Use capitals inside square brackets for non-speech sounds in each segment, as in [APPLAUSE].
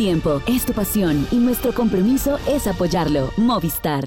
tiempo, es tu pasión y nuestro compromiso es apoyarlo. Movistar.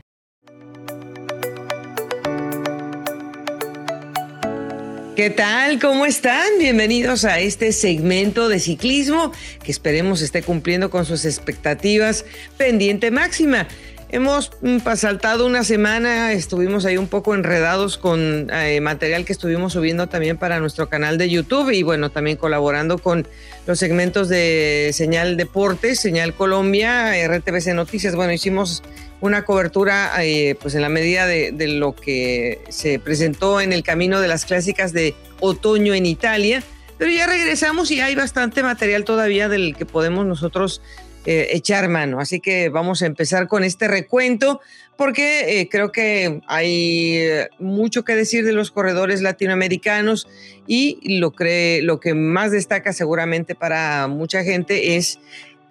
¿Qué tal? ¿Cómo están? Bienvenidos a este segmento de ciclismo que esperemos esté cumpliendo con sus expectativas pendiente máxima. Hemos mm, saltado una semana, estuvimos ahí un poco enredados con eh, material que estuvimos subiendo también para nuestro canal de YouTube y bueno, también colaborando con los segmentos de Señal Deportes, Señal Colombia, RTBC Noticias. Bueno, hicimos una cobertura eh, pues en la medida de, de, lo que se presentó en el camino de las clásicas de otoño en Italia. Pero ya regresamos y hay bastante material todavía del que podemos nosotros eh, echar mano. Así que vamos a empezar con este recuento porque eh, creo que hay eh, mucho que decir de los corredores latinoamericanos y lo, cree, lo que más destaca seguramente para mucha gente es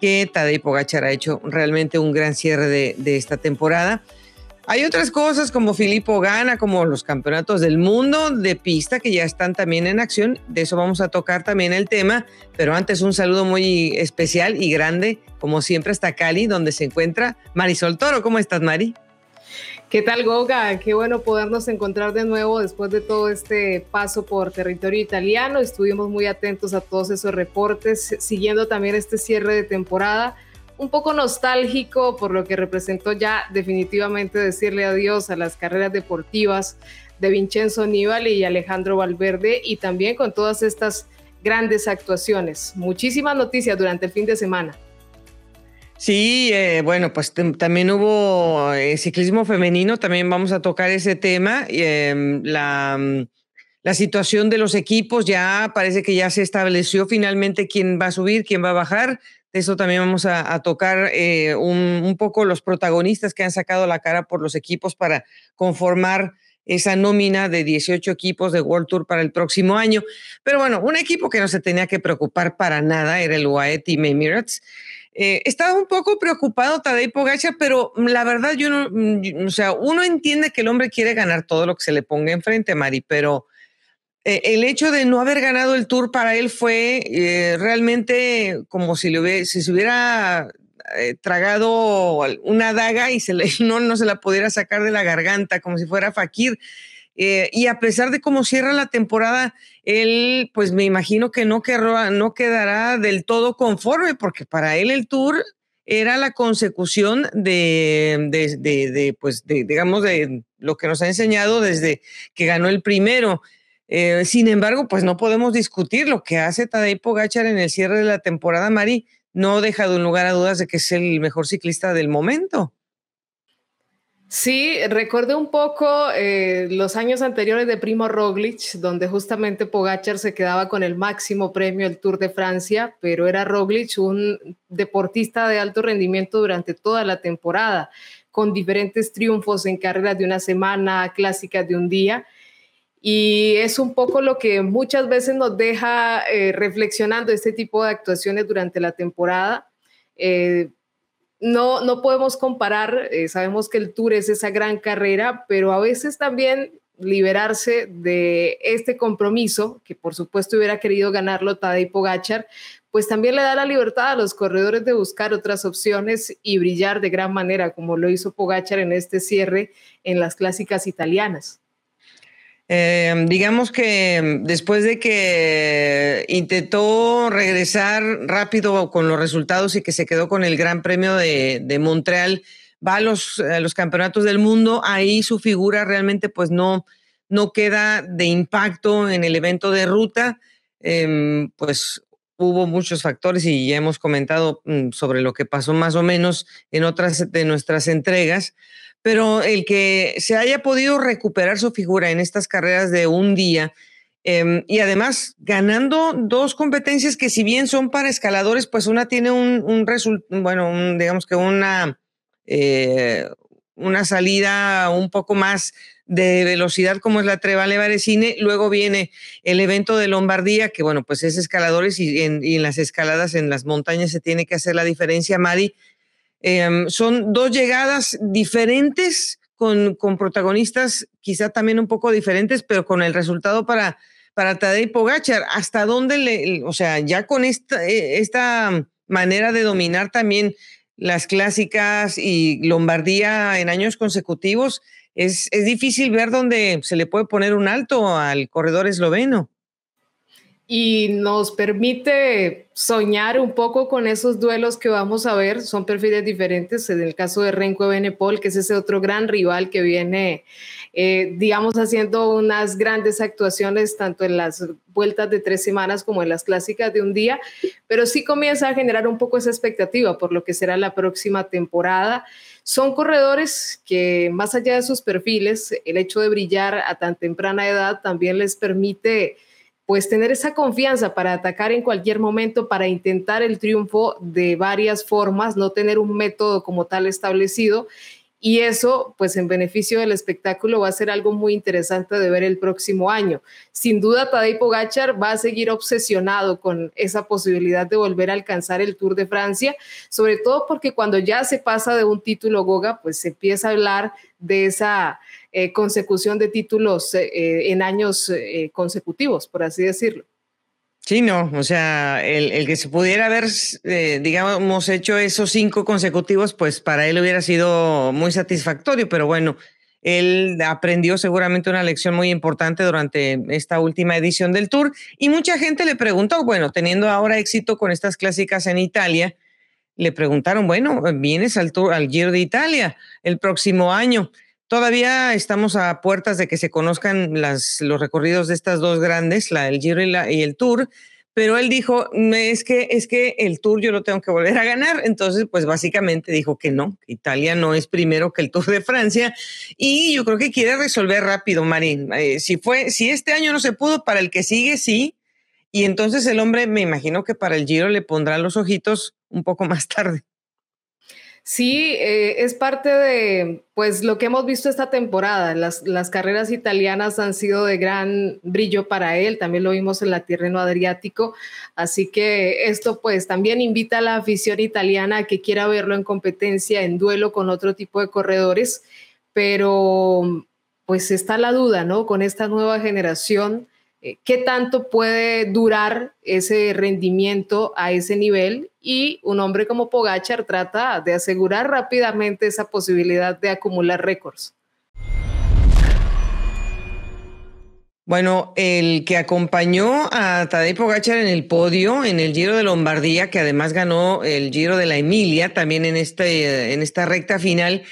que Tadej Pogacar ha hecho realmente un gran cierre de esta temporada. Hay otras cosas como Filippo Gana, como los campeonatos del mundo de pista que ya están también en acción. De eso vamos a tocar también el tema. Pero antes un saludo muy especial y grande, como siempre, hasta Cali, donde se encuentra Marisol Toro. ¿Cómo estás, Mari? ¿Qué tal, Goga? Qué bueno podernos encontrar de nuevo después de todo este paso por territorio italiano. Estuvimos muy atentos a todos esos reportes, siguiendo también este cierre de temporada un poco nostálgico por lo que representó ya definitivamente decirle adiós a las carreras deportivas de Vincenzo Nibali y Alejandro Valverde y también con todas estas grandes actuaciones. Muchísimas noticias durante el fin de semana. Sí, eh, bueno, pues también hubo eh, ciclismo femenino, también vamos a tocar ese tema. Eh, la, la situación de los equipos ya parece que ya se estableció finalmente quién va a subir, quién va a bajar. De eso también vamos a, tocar eh, un, poco los protagonistas que han sacado la cara por los equipos para conformar esa nómina de 18 equipos de World Tour para el próximo año. Pero bueno, un equipo que no se tenía que preocupar para nada era el UAE Team Emirates. Eh, estaba un poco preocupado Tadej Pogacar, pero la verdad yo no, mm, o sea, uno entiende que el hombre quiere ganar todo lo que se le ponga enfrente, Mari, pero eh, el hecho de no haber ganado el tour para él fue eh, realmente como si, le hubiera, si se hubiera eh, tragado una daga y se le, [LAUGHS] no, no se la pudiera sacar de la garganta, como si fuera Fakir. y a pesar de cómo cierra la temporada, él, pues me imagino que no, no quedará del todo conforme, porque para él el tour era la consecución de, de, de, de pues, digamos, de lo que nos ha enseñado desde que ganó el primero. Eh, sin embargo, pues no podemos discutir lo que hace Tadej Pogachar en el cierre de la temporada, Mari. No deja de un lugar a dudas de que es el mejor ciclista del momento. Sí, recuerdo un poco eh, los años anteriores de Primo Roglic, donde justamente Pogachar se quedaba con el máximo premio del Tour de Francia, pero era Roglic un deportista de alto rendimiento durante toda la temporada, con diferentes triunfos en carreras de una semana, clásicas de un día y es un poco lo que muchas veces nos deja eh, reflexionando este tipo de actuaciones durante la temporada. Eh, no, no podemos comparar, eh, sabemos que el Tour es esa gran carrera, pero a veces también liberarse de este compromiso, que por supuesto hubiera querido ganarlo Tadej Pogachar, pues también le da la libertad a los corredores de buscar otras opciones y brillar de gran manera, como lo hizo Pogachar en este cierre en las clásicas italianas. Em, digamos que después de que intentó regresar rápido con los resultados y que se quedó con el Gran Premio de, Montreal, va a los, los, campeonatos del mundo, ahí su figura realmente pues no, no queda de impacto en el evento de ruta, em, pues hubo muchos factores y ya hemos comentado mm, sobre lo que pasó más o menos en otras de nuestras entregas pero el que se haya podido recuperar su figura en estas carreras de un día em, y además ganando dos competencias que si bien son para escaladores, pues una tiene un, un resultado, bueno, digamos que una, eh, una salida un poco más de velocidad como es la Trevale Varecine, luego viene el evento de Lombardía, que bueno, pues es escaladores y en, y en las escaladas en las montañas se tiene que hacer la diferencia, Mari, Em, son dos llegadas diferentes con, con, protagonistas quizá también un poco diferentes, pero con el resultado para, para Tadej Pogachar. ¿Hasta dónde le, o sea, ya con esta, eh, esta manera de dominar también las clásicas y Lombardía en años consecutivos, es, es difícil ver dónde se le puede poner un alto al corredor esloveno y nos permite soñar un poco con esos duelos que vamos a ver. Son perfiles diferentes. En el caso de Renko Benepol, que es ese otro gran rival que viene, eh, digamos, haciendo unas grandes actuaciones tanto en las vueltas de tres semanas como en las clásicas de un día, pero sí comienza a generar un poco esa expectativa por lo que será la próxima temporada. Son corredores que más allá de sus perfiles, el hecho de brillar a tan temprana edad también les permite pues tener esa confianza para atacar en cualquier momento, para intentar el triunfo de varias formas, no tener un método como tal establecido. Y eso, pues en beneficio del espectáculo, va a ser algo muy interesante de ver el próximo año. Sin duda, Tadej Pogachar va a seguir obsesionado con esa posibilidad de volver a alcanzar el Tour de Francia, sobre todo porque cuando ya se pasa de un título Goga, pues se empieza a hablar de esa eh, consecución de títulos eh, eh, en años consecutivos, por así decirlo. Sí, no, o sea, el, que se pudiera haber, digamos, hecho esos cinco consecutivos, pues para él hubiera sido muy satisfactorio, pero bueno, él aprendió seguramente una lección muy importante durante esta última edición del Tour y mucha gente le preguntó, bueno, teniendo ahora éxito con estas clásicas en Italia, le preguntaron, bueno, vienes al Tour, al Giro de Italia el próximo año. Todavía estamos a puertas de que se conozcan las, los recorridos de estas dos grandes, la del Giro y, el Tour, pero él dijo, es que, es que el Tour yo lo tengo que volver a ganar. Entonces, pues básicamente dijo que no, Italia no es primero que el Tour de Francia y yo creo que quiere resolver rápido, Marín. Eh, si, fue, si este año no se pudo, para el que sigue sí. Y entonces el hombre, me imagino que para el Giro le pondrá los ojitos un poco más [LAUGHS] tarde. Sí, eh, es parte de pues lo que hemos visto esta temporada. Las, carreras italianas han sido de gran brillo para él, también lo vimos en la Tirreno Adriático, así que esto pues también invita a la afición italiana a que quiera verlo en competencia, en duelo con otro tipo de corredores, pero pues está la duda, ¿no? Con esta nueva generación qué tanto puede durar ese rendimiento a ese nivel y un hombre como Pogachar trata de asegurar rápidamente esa posibilidad de acumular récords. Bueno, el que acompañó a Tadej Pogachar en el podio en el Giro de Lombardía, que además ganó el Giro de la Emilia también en, este, en esta recta final,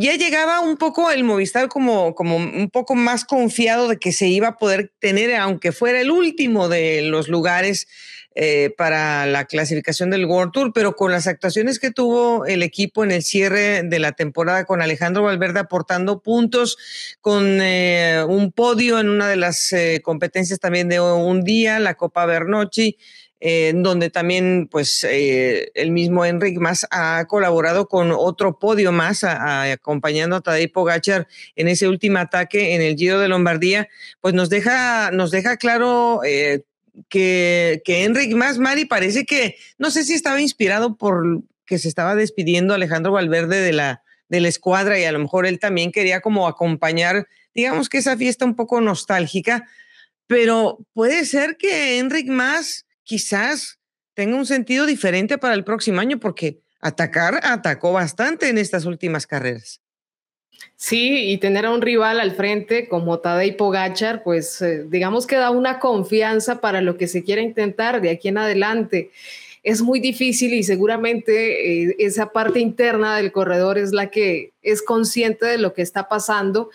ya llegaba un poco el Movistar como, como un poco más confiado de que se iba a poder tener, aunque fuera el último de los lugares eh, para la clasificación del World Tour, pero con las actuaciones que tuvo el equipo en el cierre de la temporada con Alejandro Valverde aportando puntos, con eh, un podio en una de las eh, competencias también de un día, la Copa Bernocchi, en donde también pues eh, el mismo Enric Más ha colaborado con otro podio más acompañando a Tadej Pogachar en ese último ataque en el Giro de Lombardía, pues nos deja, nos deja claro eh, que, que Enric Más, Mari, parece que, no sé si estaba inspirado por que se estaba despidiendo Alejandro Valverde de la, de la escuadra y a lo mejor él también quería como acompañar, digamos que esa fiesta un poco nostálgica, pero puede ser que Enric Más quizás tenga un sentido diferente para el próximo año porque atacar atacó bastante en estas últimas carreras. Sí, y tener a un rival al frente como Tadej Pogachar, pues eh, digamos que da una confianza para lo que se quiera intentar de aquí en adelante. Es muy difícil y seguramente eh, esa parte interna del corredor es la que es consciente de lo que está pasando,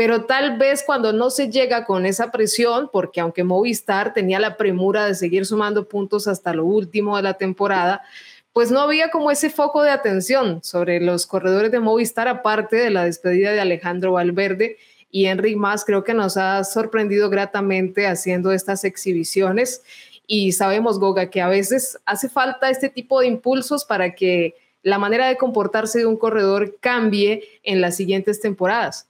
pero tal vez cuando no se llega con esa presión, porque aunque Movistar tenía la premura de seguir sumando puntos hasta lo último de la temporada, pues no había como ese foco de atención sobre los corredores de Movistar, aparte de la despedida de Alejandro Valverde y Enric Más, creo que nos ha sorprendido gratamente haciendo estas exhibiciones. Y sabemos, Goga, que a veces hace falta este tipo de impulsos para que la manera de comportarse de un corredor cambie en las siguientes temporadas.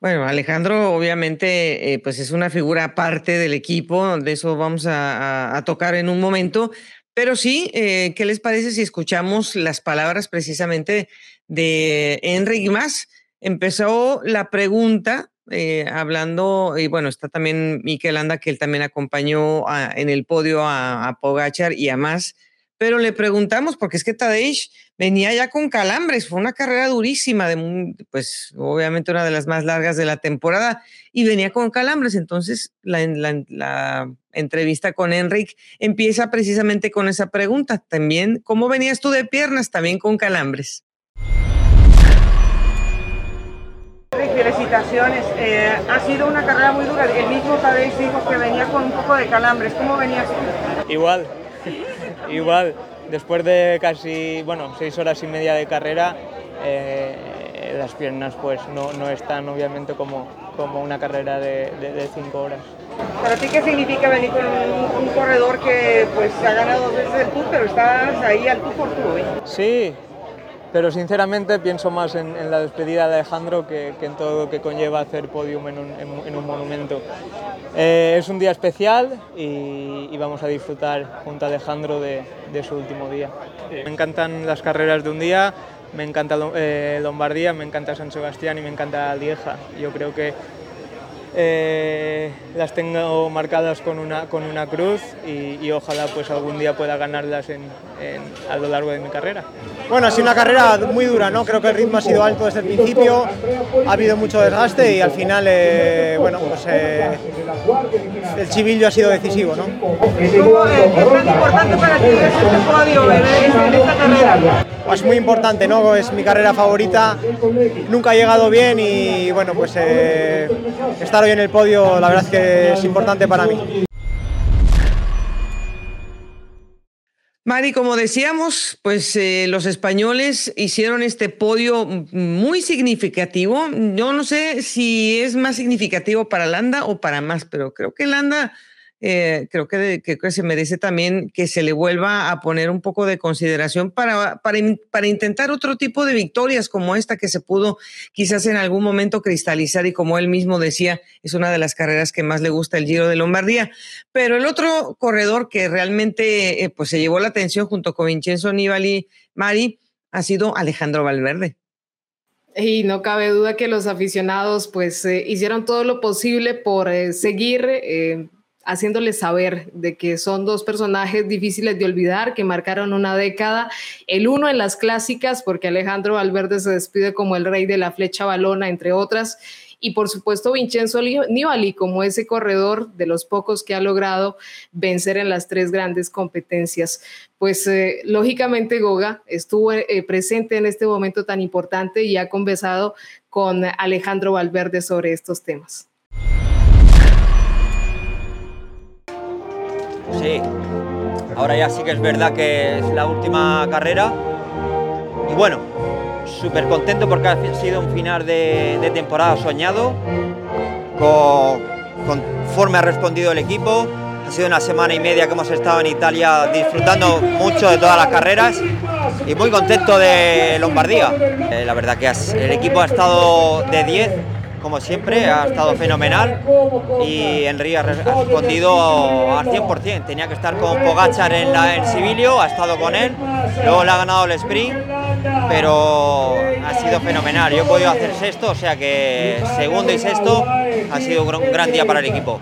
Bueno, Alejandro obviamente eh, pues es una figura aparte del equipo, de eso vamos a, tocar en un momento, pero sí, eh, ¿qué les parece si escuchamos las palabras precisamente de Enrique Más? Empezó la pregunta eh, hablando, y bueno, está también Miquel Anda, que él también acompañó en el podio a, a Pogachar y a Más, pero le preguntamos, porque es que Tadej venía ya con calambres, fue una carrera durísima, de, pues obviamente una de las más largas de la temporada, y venía con calambres. Entonces la, la, entrevista con Enric empieza precisamente con esa pregunta. También, ¿cómo venías tú de piernas? También con calambres. felicitaciones. Eh, ha sido una carrera muy dura. El mismo Tadej dijo que venía con un poco de calambres. ¿Cómo venías tú? Igual, igual, después de casi, bueno, seis horas y media de carrera, eh, las piernas pues no, no, están obviamente como, como una carrera de, de, cinco horas. ¿Para ti qué significa venir con un, corredor que pues ha ganado dos veces el Tour, pero estás ahí al tú por tú hoy? Sí, pero sinceramente pienso más en, la despedida de Alejandro que, en todo lo que conlleva hacer podium en un, monumento. Eh, es un día especial y, vamos a disfrutar junto a Alejandro de, su último día. Me encantan las carreras de un día, me encanta eh, Lombardía, me encanta San Sebastián y me encanta Lieja. Yo creo que eh, las tengo marcadas con una, con una cruz y, ojalá pues algún día pueda ganarlas a lo largo de mi carrera. Bueno, ha sido una carrera muy dura, ¿no? Creo que el ritmo ha sido alto desde el principio, ha habido mucho desgaste y al final, eh, bueno, pues eh, el chivillo ha sido decisivo, ¿no? ¿Qué tan importante para ti este podio en esta carrera? Es muy importante, ¿no? Es mi carrera favorita, nunca ha llegado bien y bueno, pues estar hoy en el podio la verdad es que es importante para mí. Mari, como decíamos, pues eh, los españoles hicieron este podio muy significativo. Yo no sé si es más significativo para Landa o para más, pero creo que Landa eh, creo que, que, se merece también que se le vuelva a poner un poco de consideración para, para, para, intentar otro tipo de victorias como esta que se pudo quizás en algún momento cristalizar y como él mismo decía, es una de las carreras que más le gusta el Giro de Lombardía. Pero el otro corredor que realmente eh, pues se llevó la atención junto con Vincenzo Nibali, Mari, ha sido Alejandro Valverde. Y no cabe duda que los aficionados pues eh, hicieron todo lo posible por seguir haciéndoles saber de que son dos personajes difíciles de olvidar, que marcaron una década, el uno en las clásicas, porque Alejandro Valverde se despide como el rey de la flecha balona, entre otras, y por supuesto Vincenzo Nibali como ese corredor de los pocos que ha logrado vencer en las tres grandes competencias. Pues eh, lógicamente Goga estuvo eh, presente en este momento tan importante y ha conversado con Alejandro Valverde sobre estos temas. Sí, ahora ya sí que es verdad que es la última carrera. Y bueno, súper contento porque ha sido un final de, temporada soñado, con, conforme ha respondido el equipo. Ha sido una semana y media que hemos estado en Italia disfrutando mucho de todas las carreras y muy contento de Lombardía. Eh, la verdad que el equipo ha estado de 10 como siempre, ha estado fenomenal y Henry ha respondido al 100%. Tenía que estar con Pogachar en, en Sibilio, ha estado con él, luego le ha ganado el sprint, pero ha sido fenomenal. Yo he podido hacer sexto, o sea que segundo y sexto ha sido un gran día para el equipo.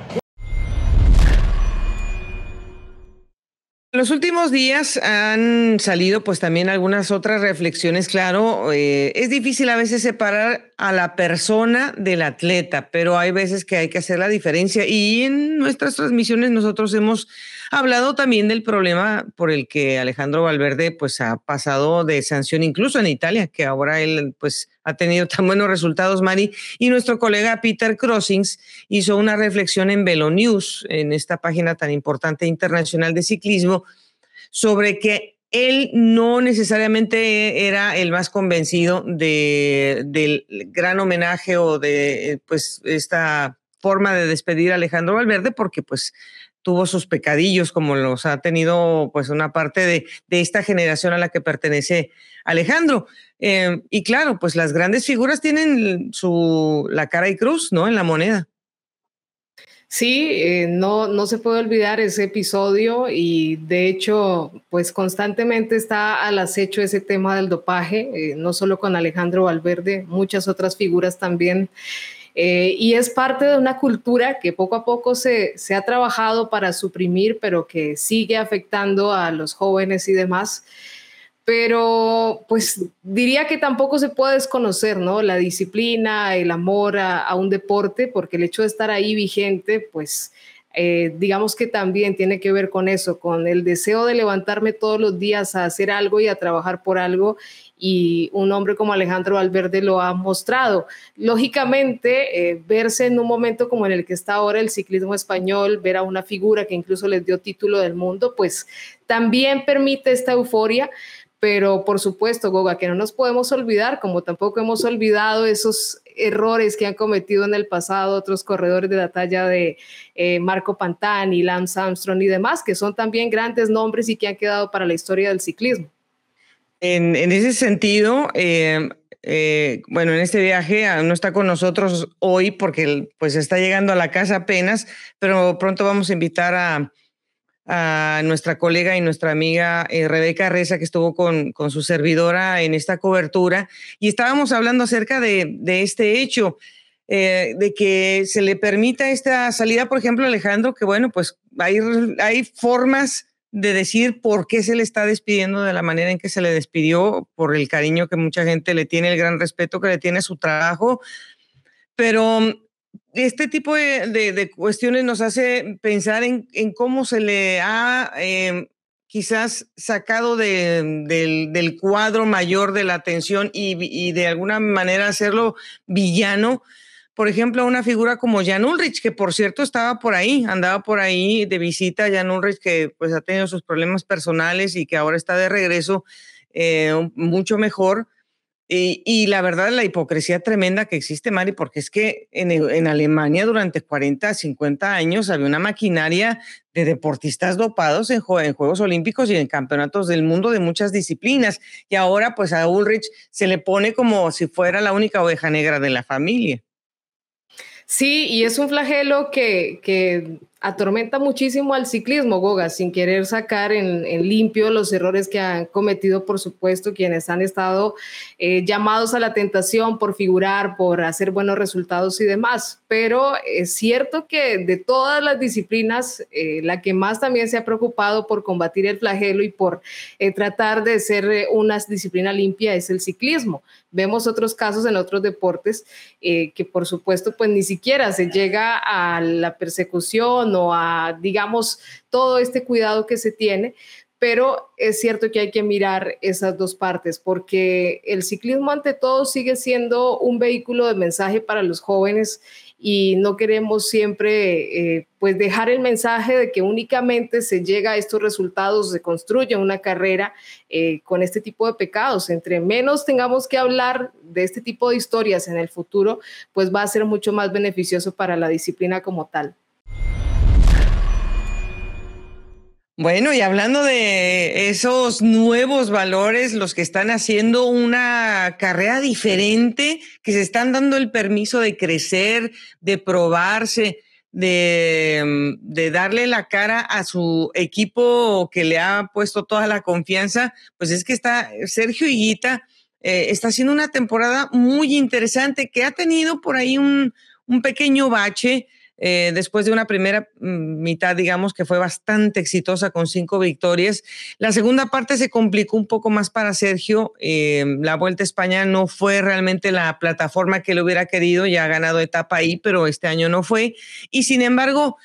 En los últimos días han salido pues también algunas otras reflexiones, claro, eh, es difícil a veces separar a la persona del atleta, pero hay veces que hay que hacer la diferencia y en nuestras transmisiones nosotros hemos hablado también del problema por el que Alejandro Valverde pues ha pasado de sanción incluso en Italia, que ahora él pues ha tenido tan buenos resultados, Mari, y nuestro colega Peter Crossings hizo una reflexión en Velo News, en esta página tan importante internacional de ciclismo, sobre que él no necesariamente era el más convencido de, del gran homenaje o de pues esta forma de despedir a Alejandro Valverde, porque pues tuvo sus pecadillos, como los ha tenido pues una parte de, esta generación a la que pertenece Alejandro. Eh, y claro, pues las grandes figuras tienen su, la cara y cruz, ¿no? En la moneda. Sí, eh, no, no se puede olvidar ese episodio y de hecho, pues constantemente está al acecho ese tema del dopaje, eh, no solo con Alejandro Valverde, muchas otras figuras también Eh, y es parte de una cultura que poco a poco se, se ha trabajado para suprimir, pero que sigue afectando a los jóvenes y demás pero pues diría que tampoco se puede desconocer, ¿no? La disciplina, el amor a, un deporte, porque el hecho de estar ahí vigente, pues eh, digamos que también tiene que ver con eso, con el deseo de levantarme todos los días a hacer algo y a trabajar por algo. Y un hombre como Alejandro Valverde lo ha mostrado. Lógicamente, eh, verse en un momento como en el que está ahora el ciclismo español, ver a una figura que incluso les dio título del mundo, pues también permite esta euforia, pero por supuesto, Goga, que no nos podemos olvidar, como tampoco hemos olvidado esos errores que han cometido en el pasado otros corredores de la talla de eh, Marco Pantani, Lance Armstrong y demás, que son también grandes nombres y que han quedado para la historia del ciclismo. En, ese sentido, eh, eh, bueno, en este viaje no está con nosotros hoy porque pues está llegando a la casa apenas, pero pronto vamos a invitar a, a nuestra colega y nuestra amiga eh, Rebeca Reza, que estuvo con, con, su servidora en esta cobertura, y estábamos hablando acerca de, de este hecho, eh, de que se le permita esta salida, por ejemplo, Alejandro, que bueno, pues hay, hay formas de decir por qué se le está despidiendo de la manera en que se le despidió, por el cariño que mucha gente le tiene, el gran respeto que le tiene a su trabajo, pero este tipo de, cuestiones nos hace pensar en, cómo se le ha em, quizás sacado del, cuadro mayor de la atención y, de alguna manera hacerlo villano. Por ejemplo, una figura como Jan Ulrich, que por cierto estaba por ahí, andaba por ahí de visita. Jan Ulrich, que pues ha tenido sus problemas personales y que ahora está de regreso eh, mucho mejor y, la verdad, la hipocresía tremenda que existe, Mari, porque es que en, Alemania durante 40, 50 años había una maquinaria de deportistas dopados en, en, Juegos Olímpicos y en campeonatos del mundo de muchas disciplinas. Y ahora, pues a Ulrich se le pone como si fuera la única oveja negra de la familia. Sí, y es un flagelo que, que atormenta muchísimo al ciclismo, Goga, sin querer sacar en, limpio los errores que han cometido, por supuesto, quienes han estado eh, llamados a la tentación por figurar, por hacer buenos resultados y demás. Pero es cierto que de todas las disciplinas, eh, la que más también se ha preocupado por combatir el flagelo y por eh, tratar de ser una disciplina limpia es el ciclismo. Vemos otros casos en otros deportes que, por supuesto, pues ni siquiera se llega a la persecución a, digamos, todo este cuidado que se tiene, pero es cierto que hay que mirar esas dos partes, porque el ciclismo ante todo sigue siendo un vehículo de mensaje para los jóvenes y no queremos siempre eh, pues dejar el mensaje de que únicamente se llega a estos resultados, se construye una carrera eh, con este tipo de pecados. Entre menos tengamos que hablar de este tipo de historias en el futuro, pues va a ser mucho más beneficioso para la disciplina como tal. Bueno, y hablando de esos nuevos valores, los que están haciendo una carrera diferente, que se están dando el permiso de crecer, de probarse, de, darle la cara a su equipo que le ha puesto toda la confianza, pues es que está Sergio Higuita, eh, está haciendo una temporada muy interesante que ha tenido por ahí un, un pequeño bache eh, después de una primera mm, mitad, digamos, que fue bastante exitosa con cinco victorias. La segunda parte se complicó un poco más para Sergio. Eh, la Vuelta a España no fue realmente la plataforma que le hubiera querido, ya ha ganado etapa ahí, pero este año no fue. Y sin embargo,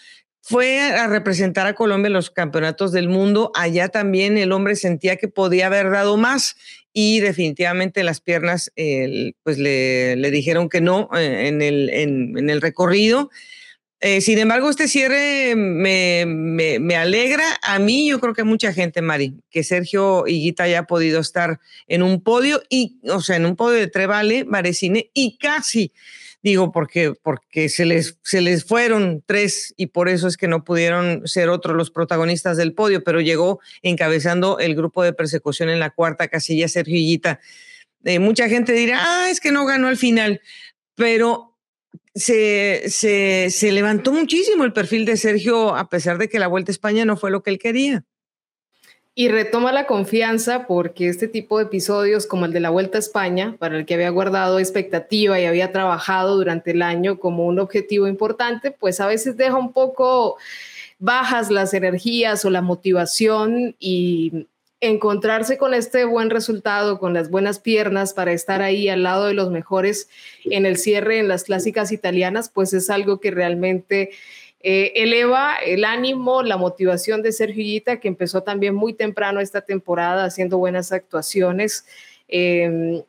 fue a representar a Colombia en los campeonatos del mundo. Allá también el hombre sentía que podía haber dado más y definitivamente las piernas pues le, dijeron que no eh, en el, en el recorrido. Eh, sin embargo, este cierre me, me, alegra a mí, yo creo que a mucha gente, Mari, que Sergio Higuita haya podido estar en un podio, y, o sea, en un podio de Trevale, Marecine, y casi, digo, porque, porque se, les, se les fueron tres y por eso es que no pudieron ser otros los protagonistas del podio, pero llegó encabezando el grupo de persecución en la cuarta casilla, Sergio Higuita. Eh, mucha gente dirá, ah, es que no ganó al final, pero se, se, levantó muchísimo el perfil de Sergio, a pesar de que la Vuelta a España no fue lo que él quería. y retoma la confianza porque este tipo de episodios como el de la Vuelta a España, para el que había guardado expectativa y había trabajado durante el año como un objetivo importante, pues a veces deja un poco bajas las energías o la motivación y encontrarse con este buen resultado, con las buenas piernas para estar ahí al lado de los mejores en el cierre en las clásicas italianas, pues es algo que realmente eh, eleva el ánimo, la motivación de Sergio Higuita, que empezó también muy temprano esta temporada haciendo buenas actuaciones. Em,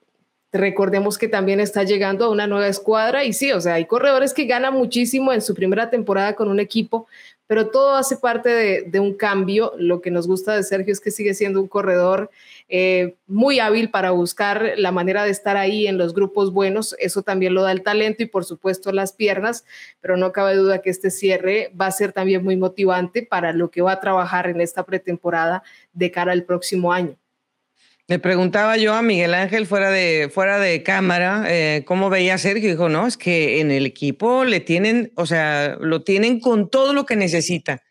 recordemos que también está llegando a una nueva escuadra y sí, o sea, hay corredores que ganan muchísimo en su primera temporada con un equipo, pero todo hace parte de, un cambio. Lo que nos gusta de Sergio es que sigue siendo un corredor eh, muy hábil para buscar la manera de estar ahí en los grupos buenos. Eso también lo da el talento y por supuesto las piernas, pero no cabe duda que este cierre va a ser también muy motivante para lo que va a trabajar en esta pretemporada de cara al próximo año. Le preguntaba yo a Miguel Ángel fuera de, fuera de cámara eh, cómo veía a Sergio. Dijo, no, es que en el equipo le tienen, o sea, lo tienen con todo lo que necesita.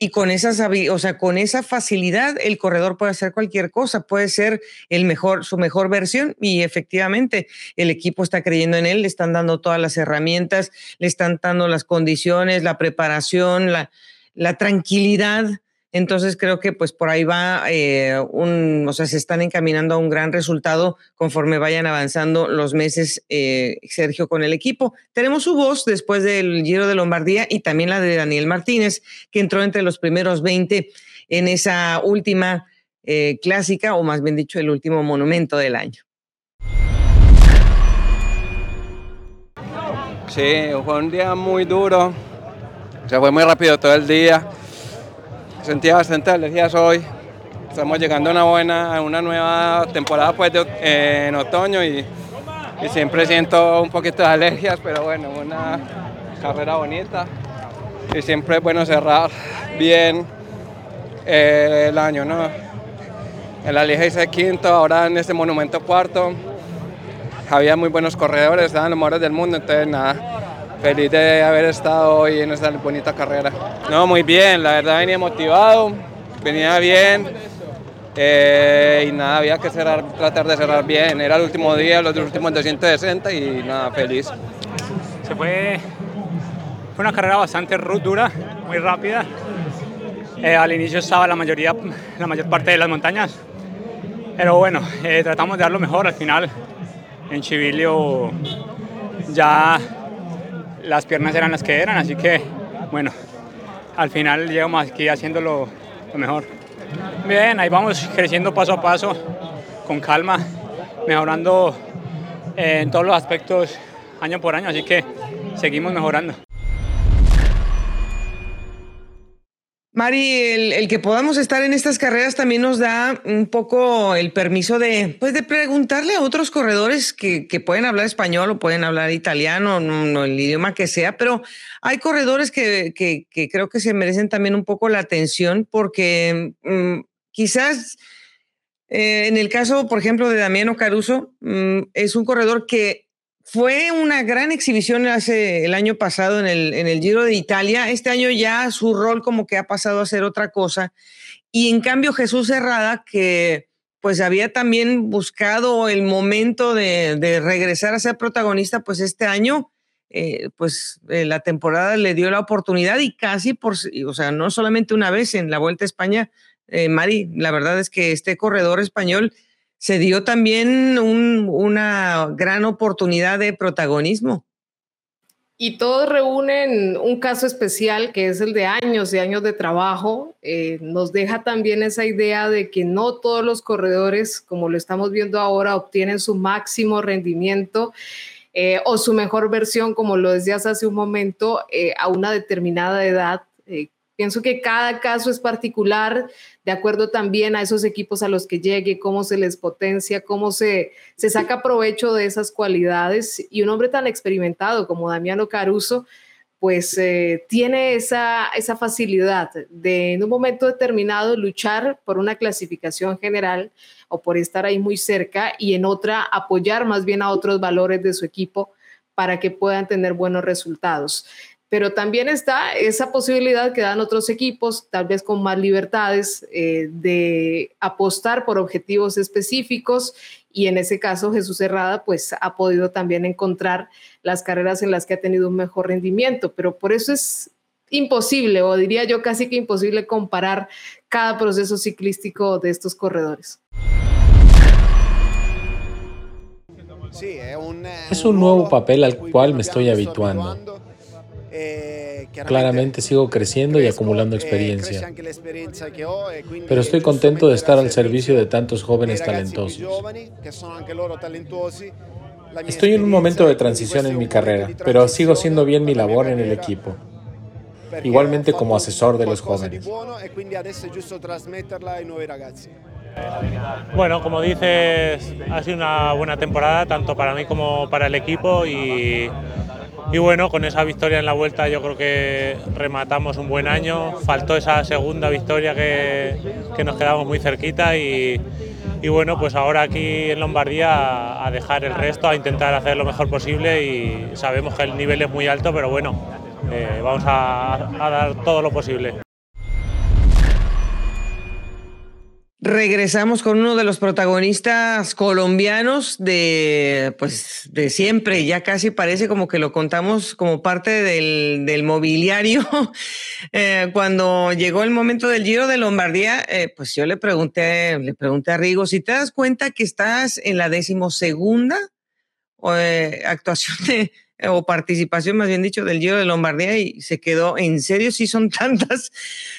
Y con esa, o sea, con esa facilidad el corredor puede hacer cualquier cosa, puede ser el mejor, su mejor versión y efectivamente el equipo está creyendo en él, le están dando todas las herramientas, le están dando las condiciones, la preparación, la, la tranquilidad entonces creo que pues por ahí va eh, un, o sea, se están encaminando a un gran resultado conforme vayan avanzando los meses, eh, Sergio, con el equipo. Tenemos su voz después del Giro de Lombardía y también la de Daniel Martínez, que entró entre los primeros 20 en esa última eh, clásica, o más bien dicho, el último monumento del año. Sí, fue un día muy duro, se fue muy rápido todo el día sentía bastante alergias hoy. Estamos llegando a una buena, una nueva temporada pues en otoño y, siempre siento un poquito de alergias, pero bueno, una carrera bonita y siempre es bueno cerrar bien eh, el año, ¿no? En la Liga hice quinto, ahora en este monumento cuarto. Había muy buenos corredores, estaban los mejores del mundo, entonces nada, feliz de haber estado hoy en esta bonita carrera. No, muy bien, la verdad venía motivado, venía bien eh, y nada, había que cerrar, tratar de cerrar bien. Era el último día, los últimos 260 y nada, feliz. Se fue, fue una carrera bastante dura, muy rápida. Eh, al inicio estaba la mayoría, la mayor parte de las montañas, pero bueno, eh, tratamos de dar lo mejor. Al final, en Chivilio ya las piernas eran las que eran, así que bueno, al final llegamos aquí haciendo lo, mejor. Bien, ahí vamos creciendo paso a paso, con calma, mejorando eh, en todos los aspectos año por año, así que seguimos mejorando. Mari, el, que podamos estar en estas carreras también nos da un poco el permiso de, pues de preguntarle a otros corredores que, pueden hablar español o pueden hablar italiano, no, el idioma que sea, pero hay corredores que, creo que se merecen también un poco la atención porque mm, quizás eh, en el caso, por ejemplo, de Damiano Caruso, mm, es un corredor que fue una gran exhibición hace el año pasado en el, Giro de Italia. Este año ya su rol como que ha pasado a ser otra cosa. Y en cambio Jesús Herrada, que pues había también buscado el momento de, regresar a ser protagonista, pues este año, eh, pues eh, la temporada le dio la oportunidad y casi por, o sea, no solamente una vez en la Vuelta a España, eh, Mari, la verdad es que este corredor español se dio también una gran oportunidad de protagonismo. Y todos reúnen un caso especial que es el de años y años de trabajo. Eh, nos deja también esa idea de que no todos los corredores, como lo estamos viendo ahora, obtienen su máximo rendimiento eh, o su mejor versión, como lo decías hace un momento, eh, a una determinada edad. Pienso que cada caso es particular, de acuerdo también a esos equipos a los que llegue, cómo se les potencia, cómo se, se saca provecho de esas cualidades. Y un hombre tan experimentado como Damiano Caruso, pues eh, tiene esa, esa facilidad de en un momento determinado luchar por una clasificación general o por estar ahí muy cerca y en otra apoyar más bien a otros valores de su equipo para que puedan tener buenos resultados. Pero también está esa posibilidad que dan otros equipos, tal vez con más libertades, eh, de apostar por objetivos específicos y en ese caso Jesús Herrada pues ha podido también encontrar las carreras en las que ha tenido un mejor rendimiento, pero por eso es imposible, o diría yo casi que imposible comparar cada proceso ciclístico de estos corredores. Es un nuevo papel al cual me estoy habituando. Claramente sigo creciendo y acumulando experiencia, pero estoy contento de estar al servicio de tantos jóvenes talentosos. Estoy en un momento de transición en mi carrera, pero sigo haciendo bien mi labor en el equipo, igualmente como asesor de los jóvenes. Bueno, como dices, ha sido una buena temporada tanto para mí como para el equipo y y bueno, con esa victoria en la vuelta yo creo que rematamos un buen año. Faltó esa segunda victoria que, nos quedamos muy cerquita y, bueno, pues ahora aquí en Lombardía a dejar el resto, a intentar hacer lo mejor posible y sabemos que el nivel es muy alto, pero bueno, eh, vamos a dar todo lo posible. Regresamos con uno de los protagonistas colombianos de, pues, de siempre. Ya casi parece como que lo contamos como parte del, del mobiliario. [LAUGHS] eh, cuando llegó el momento del Giro de Lombardía, eh, pues yo le pregunté, le pregunté a Rigo, si te das cuenta que estás en la decimosegunda eh, actuación de, o participación, más bien dicho, del Giro de Lombardía y se quedó, en serio, sí son [LAUGHS] tantas.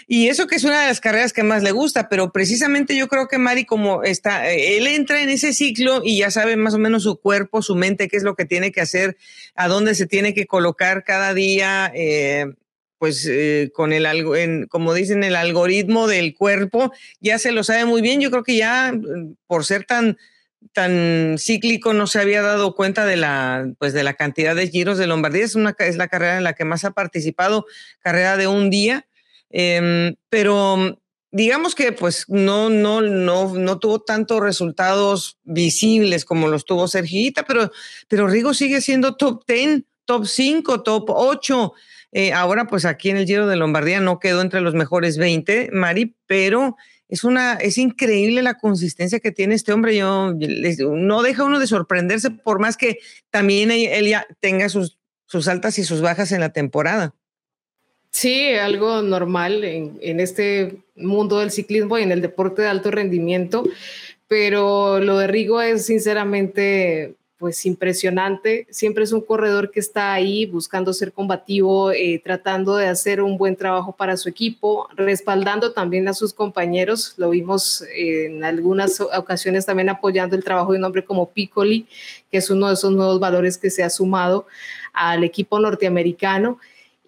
Y eso que es una de las carreras que más le gusta, pero precisamente yo creo que Mari, como está, él entra en ese ciclo y ya sabe más o menos su cuerpo, su mente, qué es lo que tiene que hacer, a dónde se tiene que colocar cada día. Eh, pues eh, con el algo, como dicen, el algoritmo del cuerpo, ya se lo sabe muy bien. Yo creo que ya por ser tan, tan cíclico no se había dado cuenta de la, pues de la cantidad de giros de Lombardía. Es, una, es la carrera en la que más ha participado, carrera de un día, eh, pero digamos que pues no, no, no, no tuvo tantos resultados visibles como los tuvo Sergita, pero, pero Rigo sigue siendo top 10, top 5, top 8. Eh, ahora pues aquí en el Giro de Lombardía no quedó entre los mejores 20, Mari, pero es una, es increíble la consistencia que tiene este hombre. Yo, no deja uno de sorprenderse por más que también él ya tenga sus, sus altas y sus bajas en la temporada. Sí, algo normal en, en, este mundo del ciclismo y en el deporte de alto rendimiento, pero lo de Rigo es sinceramente pues impresionante. Siempre es un corredor que está ahí buscando ser combativo, eh, tratando de hacer un buen trabajo para su equipo, respaldando también a sus compañeros. Lo vimos eh, en algunas ocasiones también apoyando el trabajo de un hombre como Piccoli, que es uno de esos nuevos valores que se ha sumado al equipo norteamericano.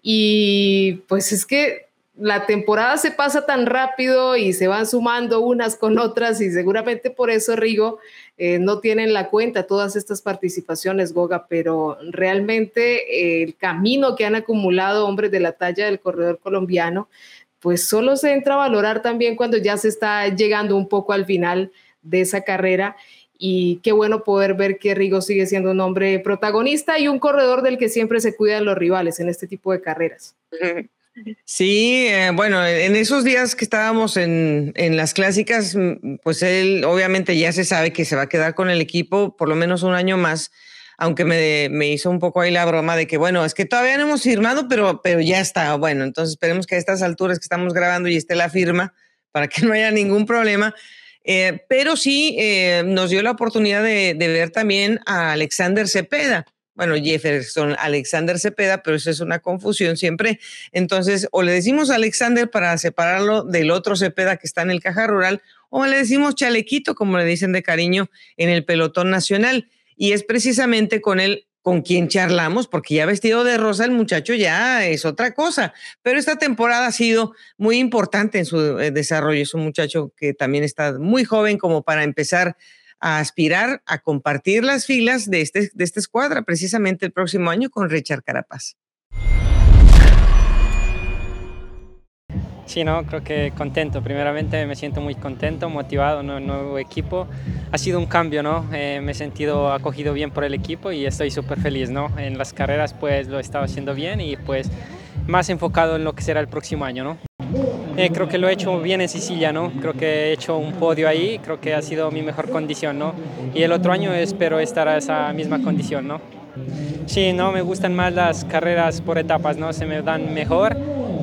Y pues es que la temporada se pasa tan rápido y se van sumando unas con otras y seguramente por eso Rigo eh, no tienen la cuenta todas estas participaciones, Goga, pero realmente eh, el camino que han acumulado hombres de la talla del corredor colombiano, pues solo se entra a valorar también cuando ya se está llegando un poco al final de esa carrera y qué bueno poder ver que Rigo sigue siendo un hombre protagonista y un corredor del que siempre se cuidan los rivales en este tipo de carreras. [LAUGHS] Sí, eh, bueno, en esos días que estábamos en, en, las clásicas, mm, pues él obviamente ya se sabe que se va a quedar con el equipo por lo menos un año más, aunque me, me hizo un poco ahí la broma de que, bueno, es que todavía no hemos firmado, pero, pero ya está. Bueno, entonces esperemos que a estas alturas que estamos grabando y esté la firma para que [LAUGHS] no haya ningún problema. Eh, pero sí eh, nos dio la oportunidad de, de ver también a Alexander Cepeda bueno, Jefferson Alexander Cepeda, pero eso es una confusión siempre. Entonces, o le decimos Alexander para separarlo del otro Cepeda que está en el caja rural, o le decimos chalequito, como le dicen de cariño en el pelotón nacional. Y es precisamente con él con quien charlamos, porque ya vestido de rosa el muchacho ya es otra cosa. Pero esta temporada ha sido muy importante en su eh, desarrollo. Es un muchacho que también está muy joven como para empezar a aspirar a compartir las filas de, este, de esta escuadra precisamente el próximo año con Richard Carapaz. Sí, no, creo que contento. Primeramente me siento muy contento, motivado, ¿no? nuevo equipo. Ha sido un cambio, ¿no? Eh, me he sentido acogido bien por el equipo y estoy súper feliz, ¿no? En las carreras pues lo he estado haciendo bien y pues más enfocado en lo que será el próximo año, ¿no? Eh, creo que lo he hecho bien en Sicilia, ¿no? Creo que he hecho un podio ahí, creo que ha sido mi mejor condición, ¿no? Y el otro año espero estar a esa misma condición, ¿no? Sí, no, me gustan más las carreras por etapas, ¿no? Se me dan mejor,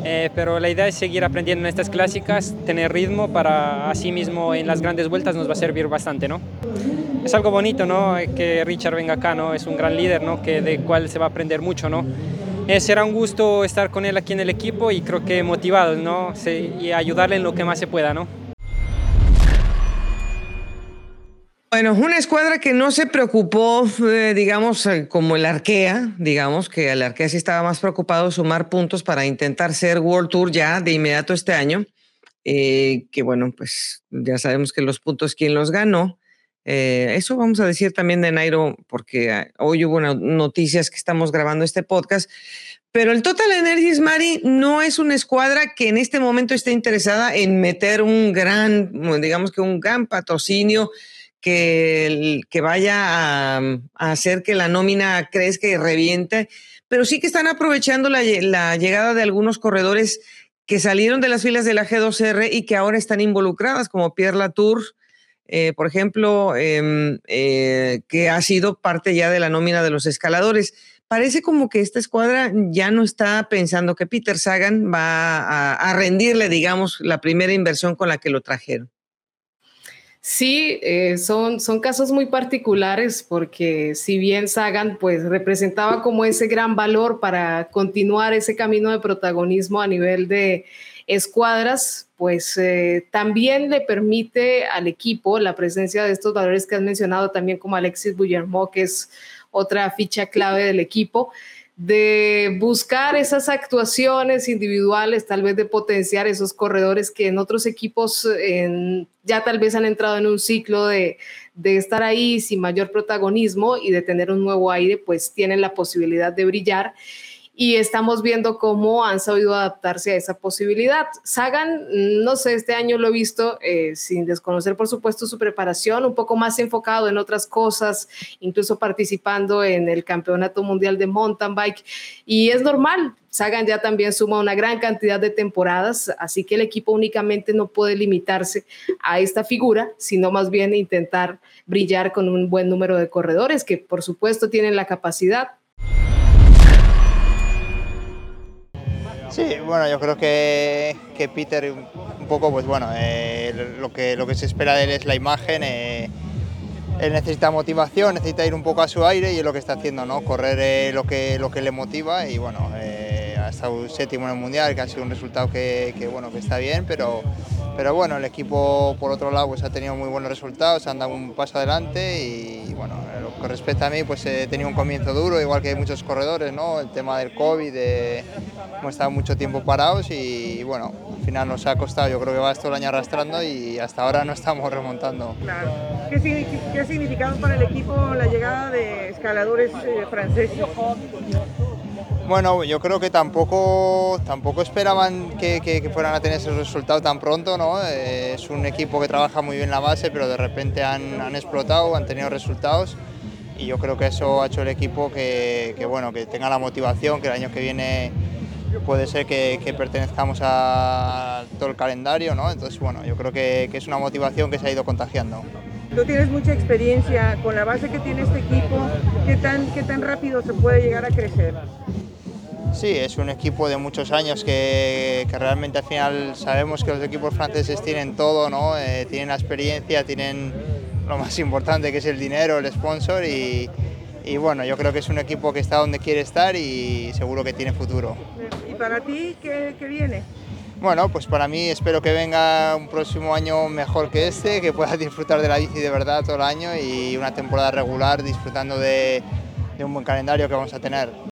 eh, pero la idea es seguir aprendiendo en estas clásicas, tener ritmo para así mismo en las grandes vueltas nos va a servir bastante, ¿no? Es algo bonito, ¿no? Que Richard venga acá, ¿no? Es un gran líder, ¿no? Que de cual se va a aprender mucho, ¿no? Eh, será un gusto estar con él aquí en el equipo y creo que motivado, ¿no? Y ayudarle en lo que más se pueda, ¿no? Bueno, una escuadra que no se preocupó, eh, digamos, eh, como el Arkea, digamos, que el Arkea sí estaba más preocupado sumar puntos para intentar ser World Tour ya de inmediato este año. Eh, que bueno, pues ya sabemos que los puntos, ¿quién los ganó? Eso vamos a decir también de Nairo, porque hoy hubo noticias que estamos grabando este podcast. Pero el Total Energies, Mari, no es una escuadra que en este momento esté interesada en meter un gran, digamos que un gran patrocinio que, que vaya a, hacer que la nómina crezca y reviente, pero sí que están aprovechando la, llegada de algunos corredores que salieron de las filas de la G2R y que ahora están involucradas, como Pierre Latour, eh, por ejemplo, em, eh, que ha sido parte ya de la nómina de los escaladores. Parece como que esta escuadra ya no está pensando que Peter Sagan va a rendirle, digamos, la primera inversión con la que lo trajeron. Sí, eh, son, son casos muy particulares porque si bien Sagan pues representaba como ese gran valor para continuar ese camino de protagonismo a nivel de escuadras, pues eh, también le permite al equipo la presencia de estos valores que has mencionado también como Alexis Bullermo, que es otra ficha clave del equipo de buscar esas actuaciones individuales, tal vez de potenciar esos corredores que en otros equipos ya tal vez han entrado en un ciclo de, de, estar ahí sin mayor protagonismo y de tener un nuevo aire, pues tienen la posibilidad de brillar y estamos viendo cómo han sabido adaptarse a esa posibilidad. Sagan, no sé, este año lo he visto eh, sin desconocer, por supuesto, su preparación, un poco más enfocado en otras cosas, incluso participando en el Campeonato Mundial de Mountain Bike. Y es normal, Sagan ya también suma una gran cantidad de temporadas, así que el equipo únicamente no puede limitarse a esta figura, sino más bien intentar brillar con un buen número de corredores que por supuesto tienen la capacidad, Sí, bueno, yo creo que, que Peter un poco, pues bueno, eh, lo, que, lo que se espera de él es la imagen. Eh, él necesita motivación, necesita ir un poco a su aire y es lo que está haciendo, ¿no? Correr eh, lo, que, lo que le motiva y bueno, ha estado séptimo en el Mundial, que ha sido un resultado que, bueno, que está bien, pero, pero bueno, el equipo por otro lado pues ha tenido muy buenos resultados, han dado un paso adelante y bueno, lo que a mí pues he tenido un comienzo duro, igual que muchos corredores, ¿no? El tema del COVID, hemos estado mucho tiempo parados y bueno, al final nos ha costado, yo creo que va todo el año arrastrando y hasta ahora no estamos remontando. Claro. ¿Qué, ha significado para el equipo la llegada de escaladores eh, franceses? Bueno, yo creo que tampoco, tampoco esperaban que, fueran a tener ese resultado tan pronto, ¿no? Eh, es un equipo que trabaja muy bien la base, pero de repente han, han, explotado, han tenido resultados y yo creo que eso ha hecho el equipo que, bueno, que tenga la motivación, que el año que viene puede ser que, pertenezcamos a todo el calendario, ¿no? Entonces, bueno, yo creo que, que es una motivación que se ha ido contagiando. Tú tienes mucha experiencia con la base que tiene este equipo, ¿qué tan, qué tan rápido se puede llegar a crecer? Sí, es un equipo de muchos años que, realmente al final sabemos que los equipos franceses tienen todo, ¿no? Eh, tienen la experiencia, tienen lo más importante que es el dinero, el sponsor y, bueno, yo creo que es un equipo que está donde quiere estar y seguro que tiene futuro. ¿Y para ti qué, qué viene? Bueno, pues para mí espero que venga un próximo año mejor que este, que pueda [LAUGHS] disfrutar de la bici de verdad todo el año y una temporada regular disfrutando de, de un buen calendario que vamos a tener.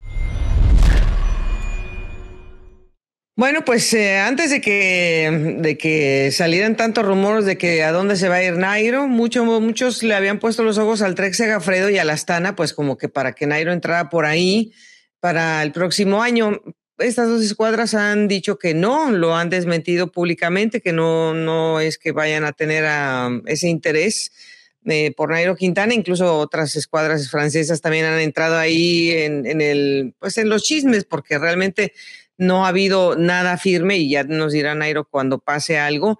Bueno, pues eh, antes de que, de que salieran tantos rumores de que a dónde se va a ir Nairo, mucho, muchos le habían puesto los ojos al Trek Segafredo y a la Astana, pues como que para que Nairo entrara por ahí para el próximo año. estas dos escuadras han dicho que no, lo han desmentido públicamente, que no, no es que vayan a tener ese interés eh, por Nairo Quintana, incluso otras escuadras francesas también han entrado ahí en, en, el, pues en los chismes, porque realmente no ha habido nada firme y ya nos dirá Nairo cuando pase algo.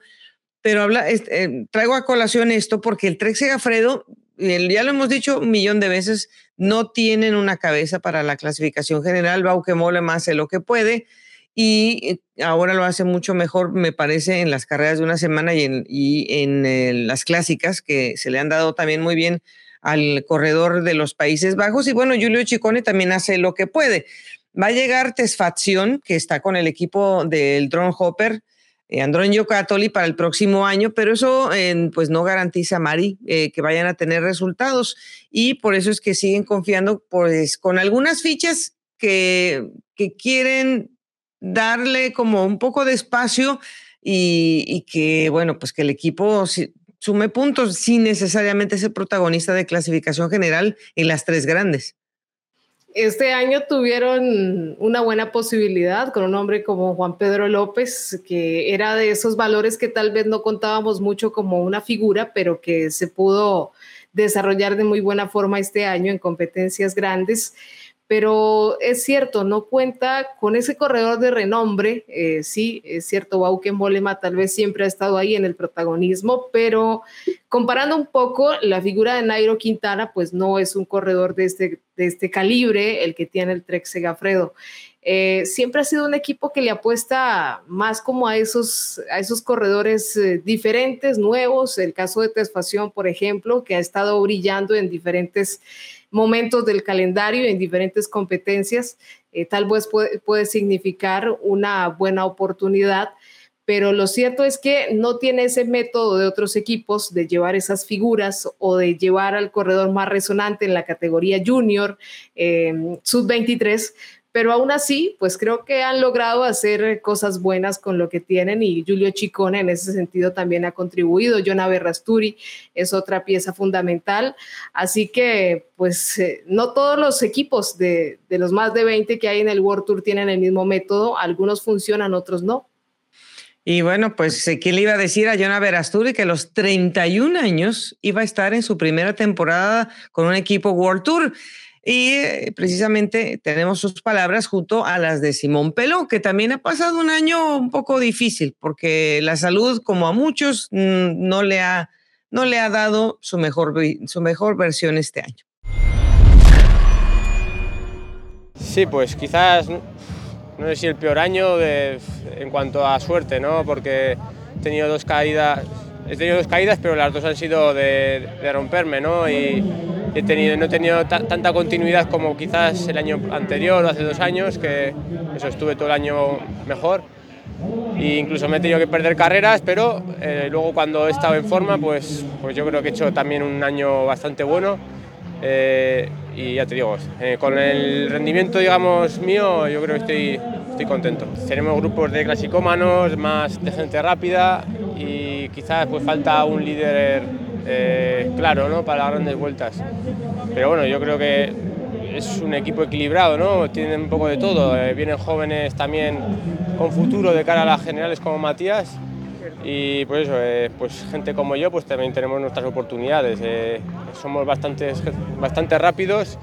Pero habla, eh, traigo a colación esto porque el Trek Segafredo, ya lo hemos dicho un millón de veces, no tienen una cabeza para la clasificación general. Bauke Mole más hace lo que puede y eh, ahora lo hace mucho mejor, me parece, en las carreras de una semana y en, y en eh, las clásicas que se le han dado también muy bien al corredor de los Países Bajos. Y bueno, Julio Chicone también hace lo que puede. Va a llegar Tesfacción, que está con el equipo del Drone Hopper, eh, Andronio Catoli para el próximo año, pero eso pues no garantiza, Mari, eh, que vayan a tener resultados y por eso es que siguen confiando pues con algunas fichas que, que quieren darle como un poco de espacio y, que, bueno, pues que el equipo sume puntos sin necesariamente ser protagonista de clasificación general en las tres grandes. Este año tuvieron una buena posibilidad con un hombre como Juan Pedro López, que era de esos valores que tal vez no contábamos mucho como una figura, pero que se pudo desarrollar de muy buena forma este año en competencias grandes pero es cierto, no cuenta con ese corredor de renombre. Eh, sí, es cierto, Bauke Molema tal vez siempre ha estado ahí en el protagonismo, pero comparando un poco, la figura de Nairo Quintana, pues no es un corredor de este, de este calibre el que tiene el Trek Segafredo. Eh, siempre ha sido un equipo que le apuesta más como a esos, a esos corredores eh, diferentes, nuevos. El caso de Tesfación, por ejemplo, que ha estado brillando en diferentes momentos del calendario en diferentes competencias, eh, tal vez puede, significar una buena oportunidad, pero lo cierto es que no tiene ese método de otros equipos de llevar esas figuras o de llevar al corredor más resonante en la categoría junior, eh, sub-23, pero aún así, pues creo que han logrado hacer cosas buenas con lo que tienen y Julio Chicone en ese sentido también ha contribuido. Jonah Berrasturi es otra pieza fundamental. Así que, pues, eh, no todos los equipos de, de los más de 20 que hay en el World Tour tienen el mismo método. Algunos funcionan, otros no. Y bueno, pues, eh, ¿quién le iba a decir a Jonah Verasturi que a los 31 años iba a estar en su primera temporada con un equipo World Tour? Y eh, precisamente tenemos sus palabras junto a las de Simón Peló, que también ha pasado un año un poco difícil, porque la salud, como a muchos, mm, no le ha, no le ha dado su mejor, su mejor versión este año. Sí, pues quizás, no sé si el peor año en cuanto a suerte, ¿no? Porque he tenido dos caídas, he tenido dos caídas, pero las dos han sido de, de romperme, ¿no? Y, he tenido, no he tenido tanta continuidad como quizás el año anterior o hace dos años, que eso estuve todo el año mejor. E incluso me he tenido que perder carreras, pero eh, luego cuando he estado en forma, pues, pues yo creo que he hecho también un año bastante bueno. Eh, y ya te digo, eh, con el rendimiento digamos mío, yo creo que estoy, estoy contento. Tenemos grupos de clasicómanos, más de gente rápida quizás pues falta un líder eh, claro ¿no? para las grandes vueltas. Pero bueno, yo creo que es un equipo equilibrado, ¿no? tienen un poco de todo. Eh, vienen jóvenes también con futuro de cara a las generales como Matías. Y pues eso, eh, pues gente como yo, pues también tenemos nuestras oportunidades. somos bastante, bastante rápidos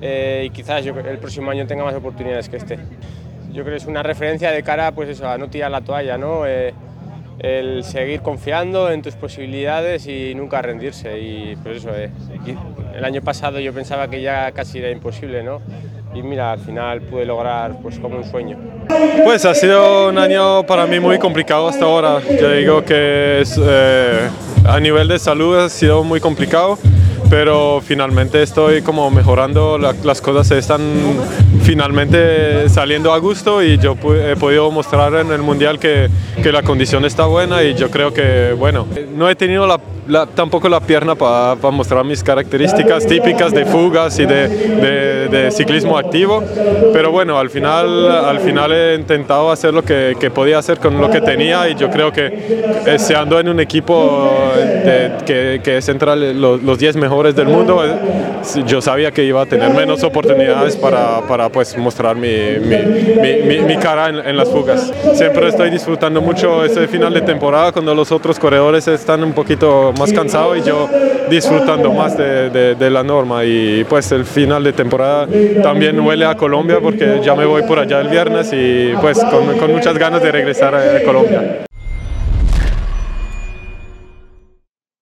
y quizás yo, el próximo año tenga más oportunidades que este. Yo creo que es una referencia de cara pues eso, a no tirar la toalla, ¿no? El seguir confiando en tus posibilidades y nunca rendirse. Y pues eso, eh, el año pasado yo pensaba que ya casi era imposible, ¿no? Y mira, al final pude lograr pues como un sueño. Pues ha sido un año para mí muy complicado hasta ahora. Yo digo que es, eh, a nivel de salud ha sido muy complicado pero finalmente estoy como mejorando, las cosas están finalmente saliendo a gusto y yo he podido mostrar en el Mundial que, que, la condición está buena y yo creo que, bueno, no he tenido la tampoco la pierna para mostrar mis características típicas de fugas y de, de, ciclismo activo, pero bueno, al final, al final he intentado hacer lo que, podía hacer con lo que tenía y yo creo que se ando en un equipo que, que, es entre los 10 mejores del mundo, yo sabía que iba a tener menos oportunidades para, para pues, mostrar mi, mi, mi, cara en, en las fugas. Siempre estoy disfrutando mucho ese final de temporada cuando los otros corredores están un poquito más cansados y yo disfrutando más de, la norma. Y pues el final de temporada también huele a Colombia porque ya me voy por allá el viernes y pues con, con muchas ganas de regresar a Colombia.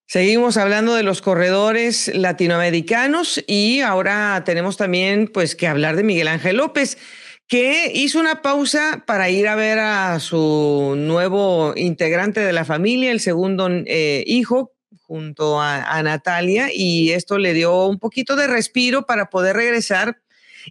Seguimos hablando de los corredores latinoamericanos y ahora tenemos también pues que hablar de Miguel Ángel López que hizo una pausa para ir a ver a su nuevo integrante de la familia, el segundo eh, hijo, junto a, Natalia, y esto le dio un poquito de respiro para poder regresar.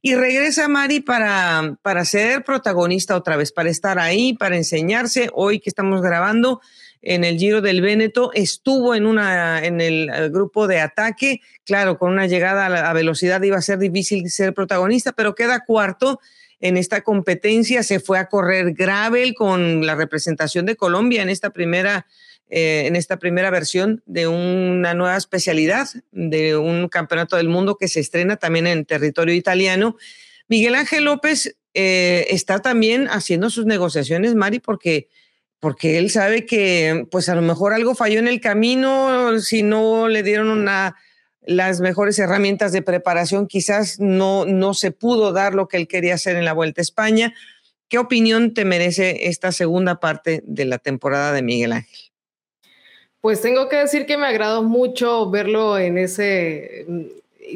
Y regresa Mari para, para ser protagonista otra vez, para estar ahí, para enseñarse. Hoy que estamos grabando en el Giro del Véneto, estuvo en, una, en el eh, grupo de ataque. Claro, con una llegada a velocidad iba a ser difícil ser protagonista, pero queda cuarto en esta competencia. Se fue a correr gravel con la representación de Colombia en esta primera, eh, en esta primera versión de una nueva especialidad de un campeonato del mundo que se estrena también en territorio italiano. Miguel Ángel López eh, está también haciendo sus negociaciones, Mari, porque porque él sabe que pues a lo mejor algo falló en el camino, si no le dieron las mejores herramientas de preparación, quizás no, no se pudo dar lo que él quería hacer en la Vuelta a España. ¿Qué opinión te merece esta segunda parte de la temporada de Miguel Ángel? Pues tengo que decir que me agradó mucho verlo en ese,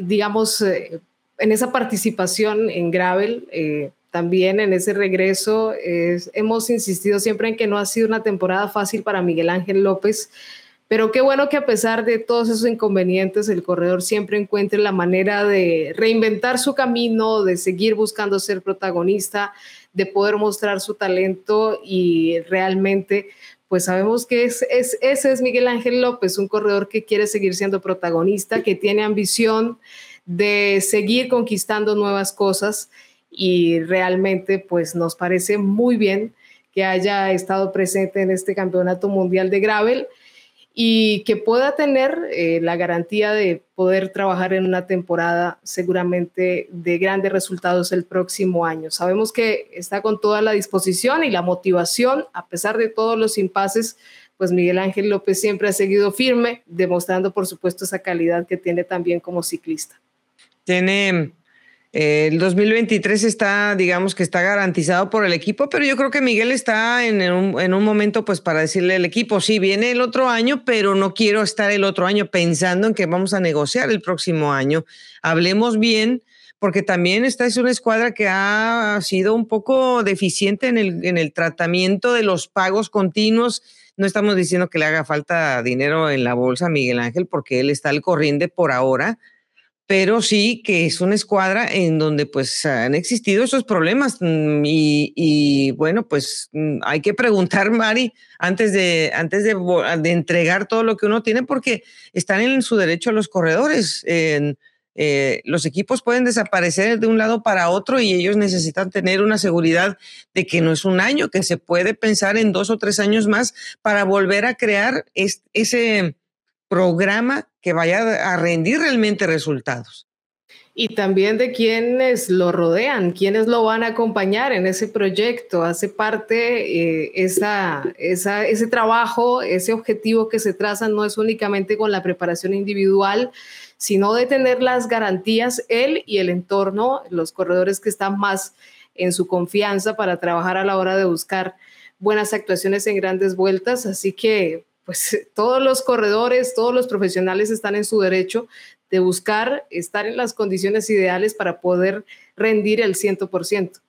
digamos, eh, en esa participación en Gravel, eh, también en ese regreso. hemos insistido siempre en que no ha sido una temporada fácil para Miguel Ángel López. Pero qué bueno que a pesar de todos esos inconvenientes, el corredor siempre encuentre la manera de reinventar su camino, de seguir buscando ser protagonista, de poder mostrar su talento y realmente, pues sabemos que es, ese es Miguel Ángel López, un corredor que quiere seguir siendo protagonista, que tiene ambición de seguir conquistando nuevas cosas y realmente pues nos parece muy bien que haya estado presente en este campeonato mundial de gravel y que pueda tener eh, la garantía de poder trabajar en una temporada seguramente de grandes resultados el próximo año. Sabemos que está con toda la disposición y la motivación, a pesar de todos los impases, pues Miguel Ángel López siempre ha seguido firme, demostrando por supuesto esa calidad que tiene también como ciclista. Tiene el 2023 está, digamos que está garantizado por el equipo, pero yo creo que Miguel está en un, momento pues para decirle al equipo, sí, viene el otro año, pero no quiero estar el otro año pensando en que vamos a negociar el próximo año. Hablemos bien, porque también esta es una escuadra que ha sido un poco deficiente en el, en el tratamiento de los pagos continuos. No estamos diciendo que le haga falta dinero en la bolsa a Miguel Ángel, porque él está al corriente por ahora pero sí que es una escuadra en donde pues han existido esos problemas mm, y, bueno, pues mm, hay que preguntar, [LAUGHS] Mari, antes de, antes de, de, entregar todo lo que uno tiene, porque están en su derecho a los corredores. Eh, los equipos pueden desaparecer de un lado para otro y ellos necesitan tener una seguridad de que no es un año, que se puede pensar en dos o tres años más para volver a crear ese programa que vaya a rendir realmente resultados. Y también de quienes lo rodean, quienes lo van a acompañar en ese proyecto. Hace parte eh, esa, ese trabajo, ese objetivo que se traza no es únicamente con la preparación individual, sino de tener las garantías él y el entorno, los corredores que están más en su confianza para trabajar a la hora de buscar buenas actuaciones en grandes vueltas. Así que pues [LAUGHS] todos los corredores, todos los profesionales están en su derecho de buscar estar en las condiciones ideales para poder rendir el 100%.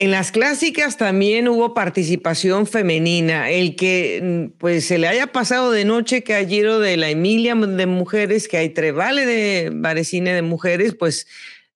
En las clásicas también hubo participación femenina. El que mm, pues se le haya pasado de noche que hay Giro de la Emilia de mujeres, que hay Trevale de Varecine de mujeres, pues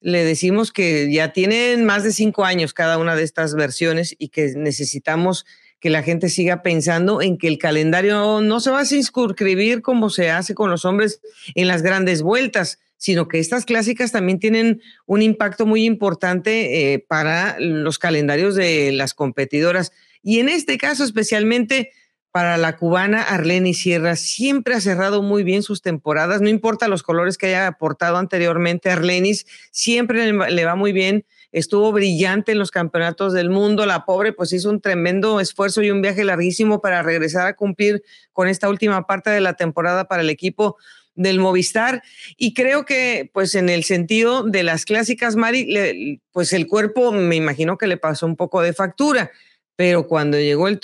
le decimos que ya tienen más de cinco años cada una de estas versiones y que necesitamos que la gente siga pensando en que el calendario no se va a inscribir como se hace con los hombres en las grandes vueltas, sino que estas clásicas también tienen un impacto muy importante eh, para los calendarios de las competidoras. Y en este caso especialmente para la cubana Arlene Sierra, siempre ha cerrado muy bien sus temporadas, no importa los colores que haya aportado anteriormente Arlenis, siempre le va muy bien estuvo brillante en los campeonatos del mundo. La pobre pues hizo un tremendo esfuerzo y un viaje larguísimo para regresar a cumplir con esta última parte de la temporada para el equipo del Movistar y creo que pues en el sentido de las clásicas Mari pues el cuerpo me imagino que le pasó un poco de factura pero cuando llegó el,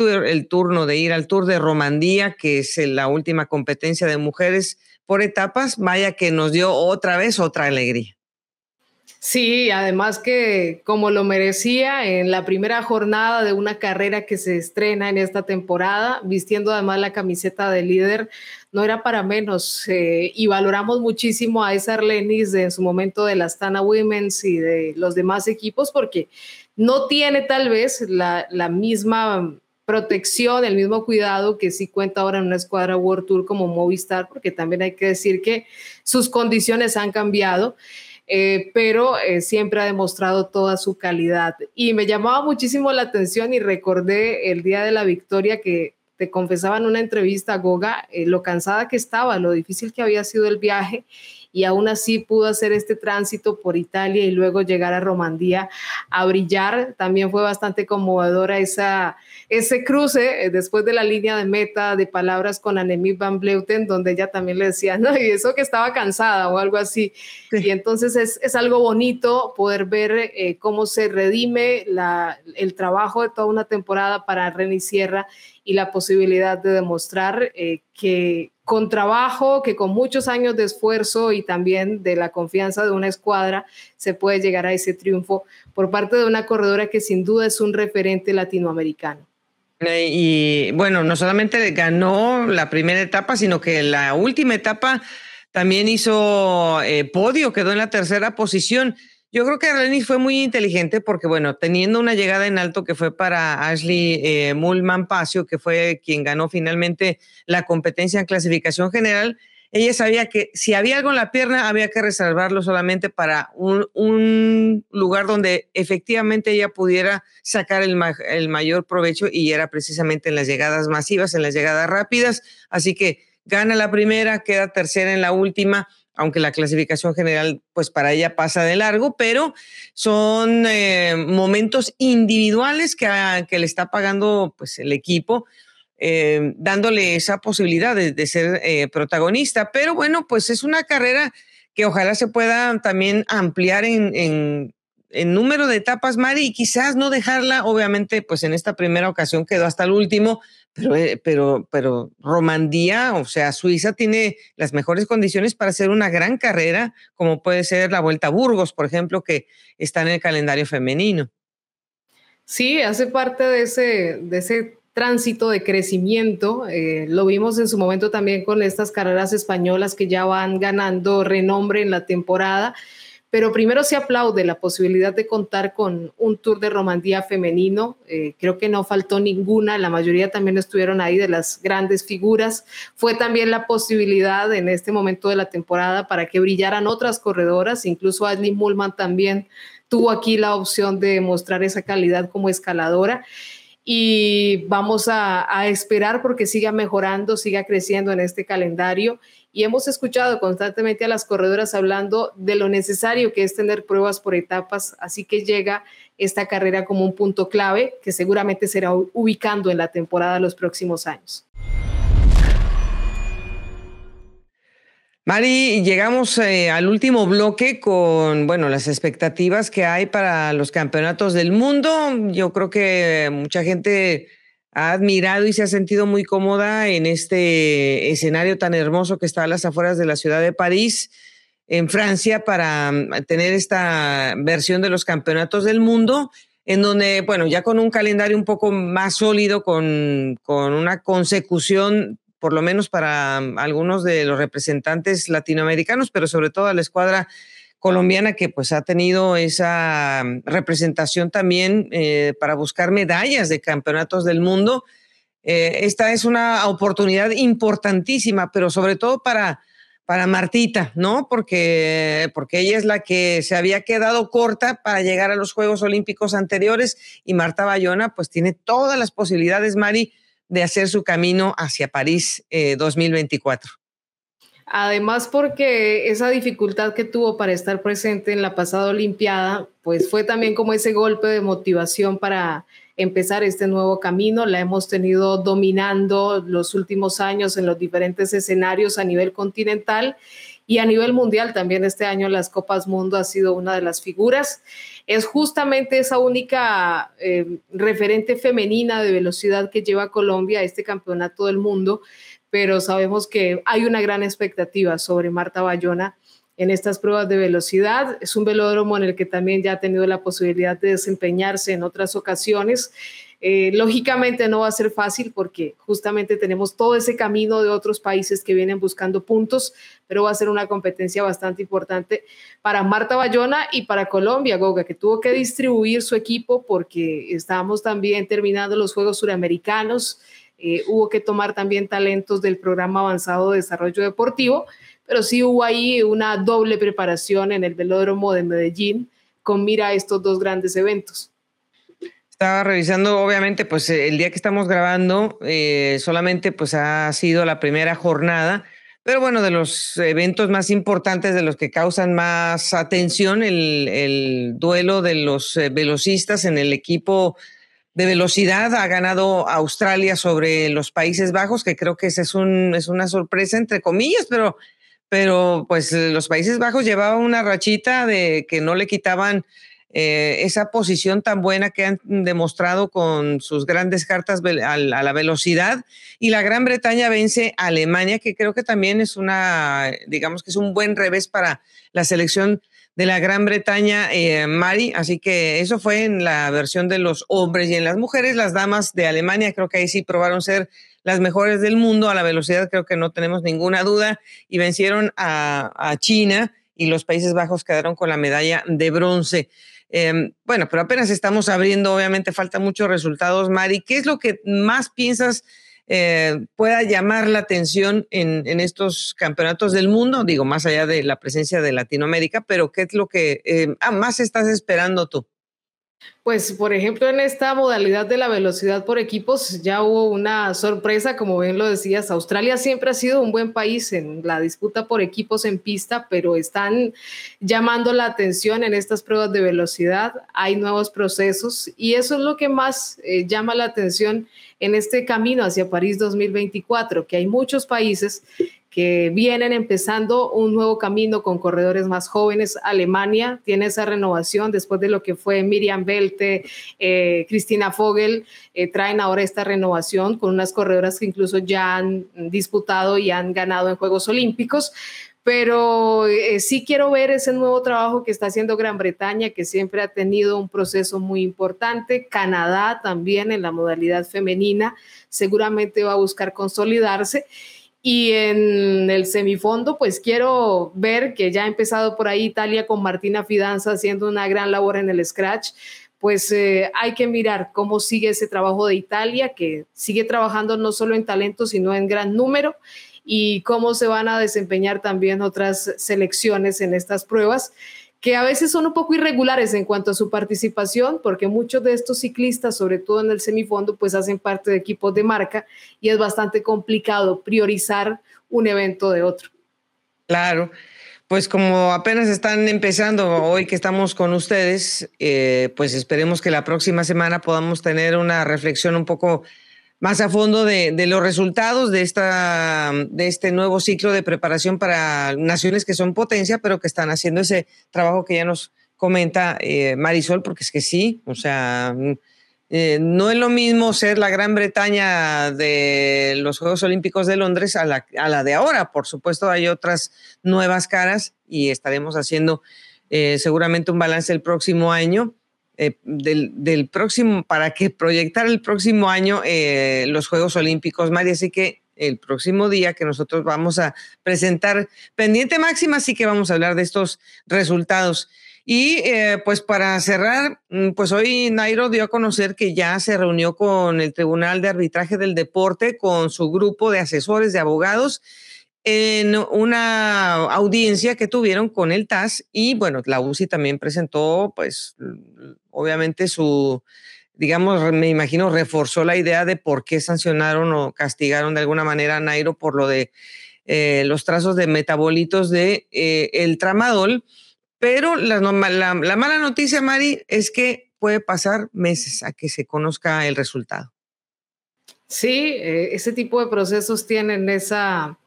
turno de ir al Tour de Romandía que es la última competencia de mujeres por etapas vaya que nos dio otra vez otra alegría Sí, además que como lo merecía en la primera jornada de una carrera que se estrena en esta temporada, vistiendo además la camiseta de líder, no era para menos. Eh, y valoramos muchísimo a esa Arlenis en su momento de la Astana Women's y de los demás equipos, porque no tiene tal vez la, misma protección, el mismo cuidado que sí cuenta ahora en una escuadra World Tour como Movistar, porque también hay que decir que sus condiciones han cambiado. Eh, pero eh, siempre ha demostrado toda su calidad. Y me llamaba muchísimo la atención y recordé el día de la victoria que te confesaba en una entrevista, Goga, eh, lo cansada que estaba, lo difícil que había sido el viaje y aún así pudo hacer este tránsito por Italia y luego llegar a Romandía a brillar. También fue bastante conmovedora esa, ese cruce eh, después de la línea de meta de palabras con Annemiek van Bleuten, donde ella también le decía, no, y eso que estaba cansada o algo así. Y entonces es, es, algo bonito poder ver eh, cómo se redime la, el trabajo de toda una temporada para René Sierra y la posibilidad de demostrar eh, que con trabajo, que con muchos años de esfuerzo y también de la confianza de una escuadra, se puede llegar a ese triunfo por parte de una corredora que sin duda es un referente latinoamericano. Y bueno, no solamente ganó la primera etapa, sino que la última etapa también hizo eh, podio, quedó en la tercera posición. Yo creo que Renis fue muy inteligente porque, bueno, teniendo una llegada en alto que fue para Ashley eh, Mullman Pacio, que fue quien ganó finalmente la competencia en clasificación general, ella sabía que si había algo en la pierna había que reservarlo solamente para un, lugar donde efectivamente ella pudiera sacar el, el mayor provecho y era precisamente en las llegadas masivas, en las llegadas rápidas. Así que gana la primera, queda tercera en la última aunque la clasificación general, pues para ella pasa de largo, pero son eh, momentos individuales que, que, le está pagando pues el equipo, eh, dándole esa posibilidad de, ser eh, protagonista. Pero bueno, pues es una carrera que ojalá se pueda también ampliar en, en, en número de etapas, Mari, y quizás no dejarla, obviamente, pues en esta primera ocasión quedó hasta el último, pero, eh, pero, pero Romandía, o sea, Suiza tiene las mejores condiciones para hacer una gran carrera, como puede ser la Vuelta a Burgos, por ejemplo, que está en el calendario femenino. Sí, hace parte de ese, de ese tránsito de crecimiento. Eh, lo vimos en su momento también con estas carreras españolas que ya van ganando renombre en la temporada pero primero se aplaude la posibilidad de contar con un tour de Romandía femenino. Eh, creo que no faltó ninguna, la mayoría también estuvieron ahí de las grandes figuras. Fue también la posibilidad en este momento de la temporada para que brillaran otras corredoras, incluso Ashley Mullman también tuvo aquí la opción de mostrar esa calidad como escaladora y vamos a, a, esperar porque siga mejorando, siga creciendo en este calendario y hemos escuchado constantemente a las corredoras hablando de lo necesario que es tener pruebas por etapas, así que llega esta carrera como un punto clave que seguramente será ubicando en la temporada los próximos años. Mari, llegamos eh, al último bloque con, bueno, las expectativas que hay para los campeonatos del mundo. Yo creo que mucha gente ha admirado y se ha sentido muy cómoda en este escenario tan hermoso que está a las afueras de la ciudad de París, en Francia, para mm, tener esta versión de los campeonatos del mundo, en donde, bueno, ya con un calendario un poco más sólido, con, con una consecución, por lo menos para mm, algunos de los representantes latinoamericanos, pero sobre todo a la escuadra colombiana que pues ha tenido esa mm, representación también eh, para buscar medallas de campeonatos del mundo. Eh, esta es una oportunidad importantísima, pero sobre todo para, para Martita, ¿no? Porque, porque ella es la que se había quedado corta para llegar a los Juegos Olímpicos anteriores y Marta Bayona pues tiene todas las posibilidades, Mari, de hacer su camino hacia París 2024. Además, porque esa dificultad que tuvo para estar presente en la pasada Olimpiada, pues fue también como ese golpe de motivación para empezar este nuevo camino. La hemos tenido dominando los últimos años en los diferentes escenarios a nivel continental y a nivel mundial también este año las Copas Mundo ha sido una de las figuras. Es justamente esa única eh, referente femenina de velocidad que lleva Colombia a este campeonato del mundo pero sabemos que hay una gran expectativa sobre Marta Bayona en estas pruebas de velocidad. Es un velódromo en el que también ya ha tenido la posibilidad de desempeñarse en otras ocasiones. Eh, lógicamente no va a ser fácil porque justamente tenemos todo ese camino de otros países que vienen buscando puntos, pero va a ser una competencia bastante importante para Marta Bayona y para Colombia, Goga, que tuvo que distribuir su equipo porque estábamos también terminando los Juegos Suramericanos eh, hubo que tomar también talentos del programa avanzado de desarrollo deportivo, pero sí hubo ahí una doble preparación en el velódromo de Medellín con mira a estos dos grandes eventos. Estaba revisando, obviamente, pues el día que estamos grabando eh, solamente pues ha sido la primera jornada, pero bueno, de los eventos más importantes, de los que causan más atención, el, el duelo de los eh, velocistas en el equipo de velocidad ha ganado Australia sobre los Países Bajos, que creo que esa es, un, es una sorpresa entre comillas, pero, pero pues los Países Bajos llevaban una rachita de que no le quitaban eh, esa posición tan buena que han demostrado con sus grandes cartas a, la velocidad. Y la Gran Bretaña vence a Alemania, que creo que también es una, digamos que es un buen revés para la selección de la Gran Bretaña, eh, Mari. Así que eso fue en la versión de los hombres y en las mujeres, las damas de Alemania, creo que ahí sí probaron ser las mejores del mundo a la velocidad, creo que no tenemos ninguna duda, y vencieron a, China y los Países Bajos quedaron con la medalla de bronce. Em, bueno, pero apenas estamos abriendo, obviamente faltan muchos resultados, Mari. ¿Qué es lo que más piensas? Eh, pueda llamar la atención en, estos campeonatos del mundo, digo, más allá de la presencia de Latinoamérica, pero ¿qué es lo que eh, ah, más estás esperando tú? Pues, por ejemplo, en esta modalidad de la velocidad por equipos ya hubo una sorpresa, como bien lo decías, Australia siempre ha sido un buen país en la disputa por equipos en pista, pero están llamando la atención en estas pruebas de velocidad, hay nuevos procesos y eso es lo que más eh, llama la atención en este camino hacia París 2024, que hay muchos países que vienen empezando un nuevo camino con corredores más jóvenes. Alemania tiene esa renovación después de lo que fue Miriam Belte, eh, Cristina Fogel, eh, traen ahora esta renovación con unas corredoras que incluso ya han disputado y han ganado en Juegos Olímpicos pero eh, sí quiero ver ese nuevo trabajo que está haciendo Gran Bretaña, que siempre ha tenido un proceso muy importante. Canadá también en la modalidad femenina seguramente va a buscar consolidarse. Y en el semifondo, pues quiero ver que ya ha empezado por ahí Italia con Martina Fidanza haciendo una gran labor en el scratch. Pues eh, hay que mirar cómo sigue ese trabajo de Italia, que sigue trabajando no solo en talento, sino en gran número y cómo se van a desempeñar también otras selecciones en estas pruebas que a veces son un poco irregulares en cuanto a su participación, porque muchos de estos ciclistas, sobre todo en el semifondo, pues hacen parte de equipos de marca y es bastante complicado priorizar un evento de otro. Claro, pues como apenas están empezando hoy que estamos con ustedes, eh, pues esperemos que la próxima semana podamos tener una reflexión un poco más a fondo de, los resultados de, esta, de este nuevo ciclo de preparación para naciones que son potencia, pero que están haciendo ese trabajo que ya nos comenta eh, Marisol, porque es que sí, o sea, eh, no es lo mismo ser la Gran Bretaña de los Juegos Olímpicos de Londres a la, a la de ahora. Por supuesto, hay otras nuevas caras y estaremos haciendo eh, seguramente un balance el próximo año eh, del, próximo, para que proyectar el próximo año eh, los Juegos Olímpicos, María. Así que el próximo día que nosotros vamos a presentar pendiente máxima, así que vamos a hablar de estos resultados. Y eh, pues para cerrar, mm, pues hoy Nairo dio a conocer que ya se reunió con el Tribunal de Arbitraje del Deporte, con su grupo de asesores, de abogados, en una audiencia que tuvieron con el TAS y bueno, la UCI también presentó pues obviamente su, digamos, me imagino, reforzó la idea de por qué sancionaron o castigaron de alguna manera a Nairo por lo de eh, los trazos de metabolitos de eh, el tramadol. Pero la, la, la, mala noticia, Mari, es que puede pasar meses a que se conozca el resultado. Sí, eh, ese tipo de procesos tienen esa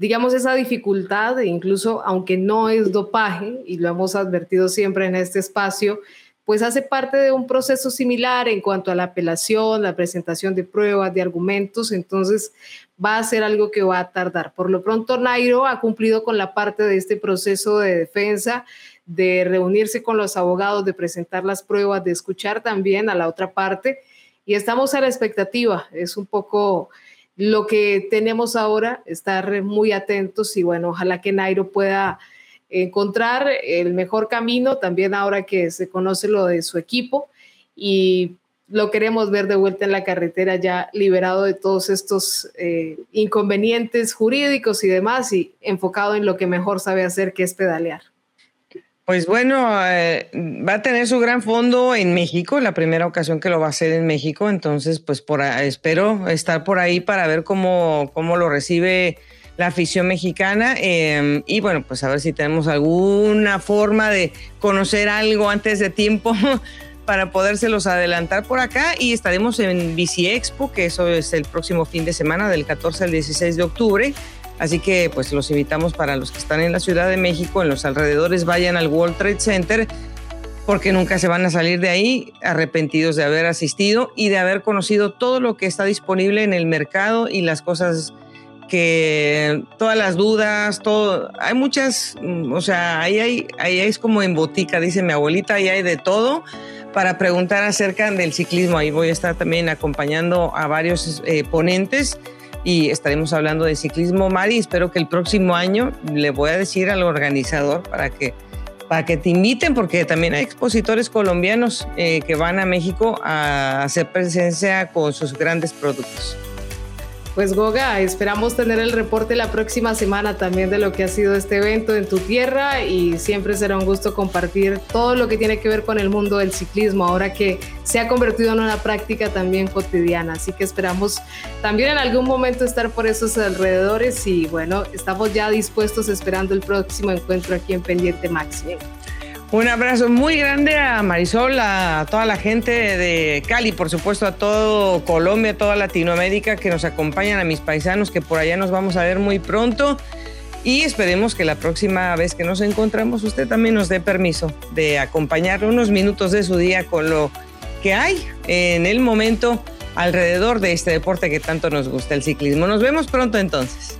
digamos, esa dificultad, incluso aunque no es dopaje, y lo hemos advertido siempre en este espacio, pues hace parte de un proceso similar en cuanto a la apelación, la presentación de pruebas, de argumentos, entonces va a ser algo que va a tardar. Por lo pronto, Nairo ha cumplido con la parte de este proceso de defensa, de reunirse con los abogados, de presentar las pruebas, de escuchar también a la otra parte, y estamos a la expectativa. Es un poco lo que tenemos ahora, estar muy atentos y bueno, ojalá que Nairo pueda encontrar el mejor camino, también ahora que se conoce lo de su equipo y lo queremos ver de vuelta en la carretera ya liberado de todos estos eh, inconvenientes jurídicos y demás y enfocado en lo que mejor sabe hacer, que es pedalear. Pues bueno, eh, va a tener su gran fondo en México, la primera ocasión que lo va a hacer en México, entonces pues por espero estar por ahí para ver cómo, cómo lo recibe la afición mexicana. Em, y bueno, pues a ver si tenemos alguna forma de conocer algo antes de tiempo [LAUGHS] para podérselos adelantar por acá. Y estaremos en Bici Expo, que eso es el próximo fin de semana del 14 al 16 de octubre Así que pues los invitamos para los que están en la Ciudad de México, en los alrededores, vayan al World Trade Center porque nunca se van a salir de ahí arrepentidos de haber asistido y de haber conocido todo lo que está disponible en el mercado y las cosas que todas las dudas, todo, hay muchas, mm, o sea, ahí hay, ahí es como en botica, dice mi abuelita, ahí hay de todo para preguntar acerca del ciclismo. Ahí voy a estar también acompañando a varios eh, ponentes y estaremos hablando de ciclismo, Mari. Espero que el próximo año le voy a decir al organizador para que, para que te inviten, porque también hay expositores colombianos eh, que van a México a hacer presencia con sus grandes productos. Pues Goga, esperamos tener el reporte la próxima semana también de lo que ha sido este evento en tu tierra y siempre será un gusto compartir todo lo que tiene que ver con el mundo del ciclismo, ahora que se ha convertido en una práctica también cotidiana. Así que esperamos también en algún momento estar por esos alrededores y bueno, estamos ya dispuestos esperando el próximo encuentro aquí en Pendiente Máximo. Un abrazo muy grande a Marisol, a toda la gente de Cali, por supuesto a todo Colombia, a toda Latinoamérica que nos acompañan, a mis paisanos que por allá nos vamos a ver muy pronto. Y esperemos que la próxima vez que nos encontramos usted también nos dé permiso de acompañar unos minutos de su día con lo que hay en el momento alrededor de este deporte que tanto nos gusta, el ciclismo. Nos vemos pronto entonces.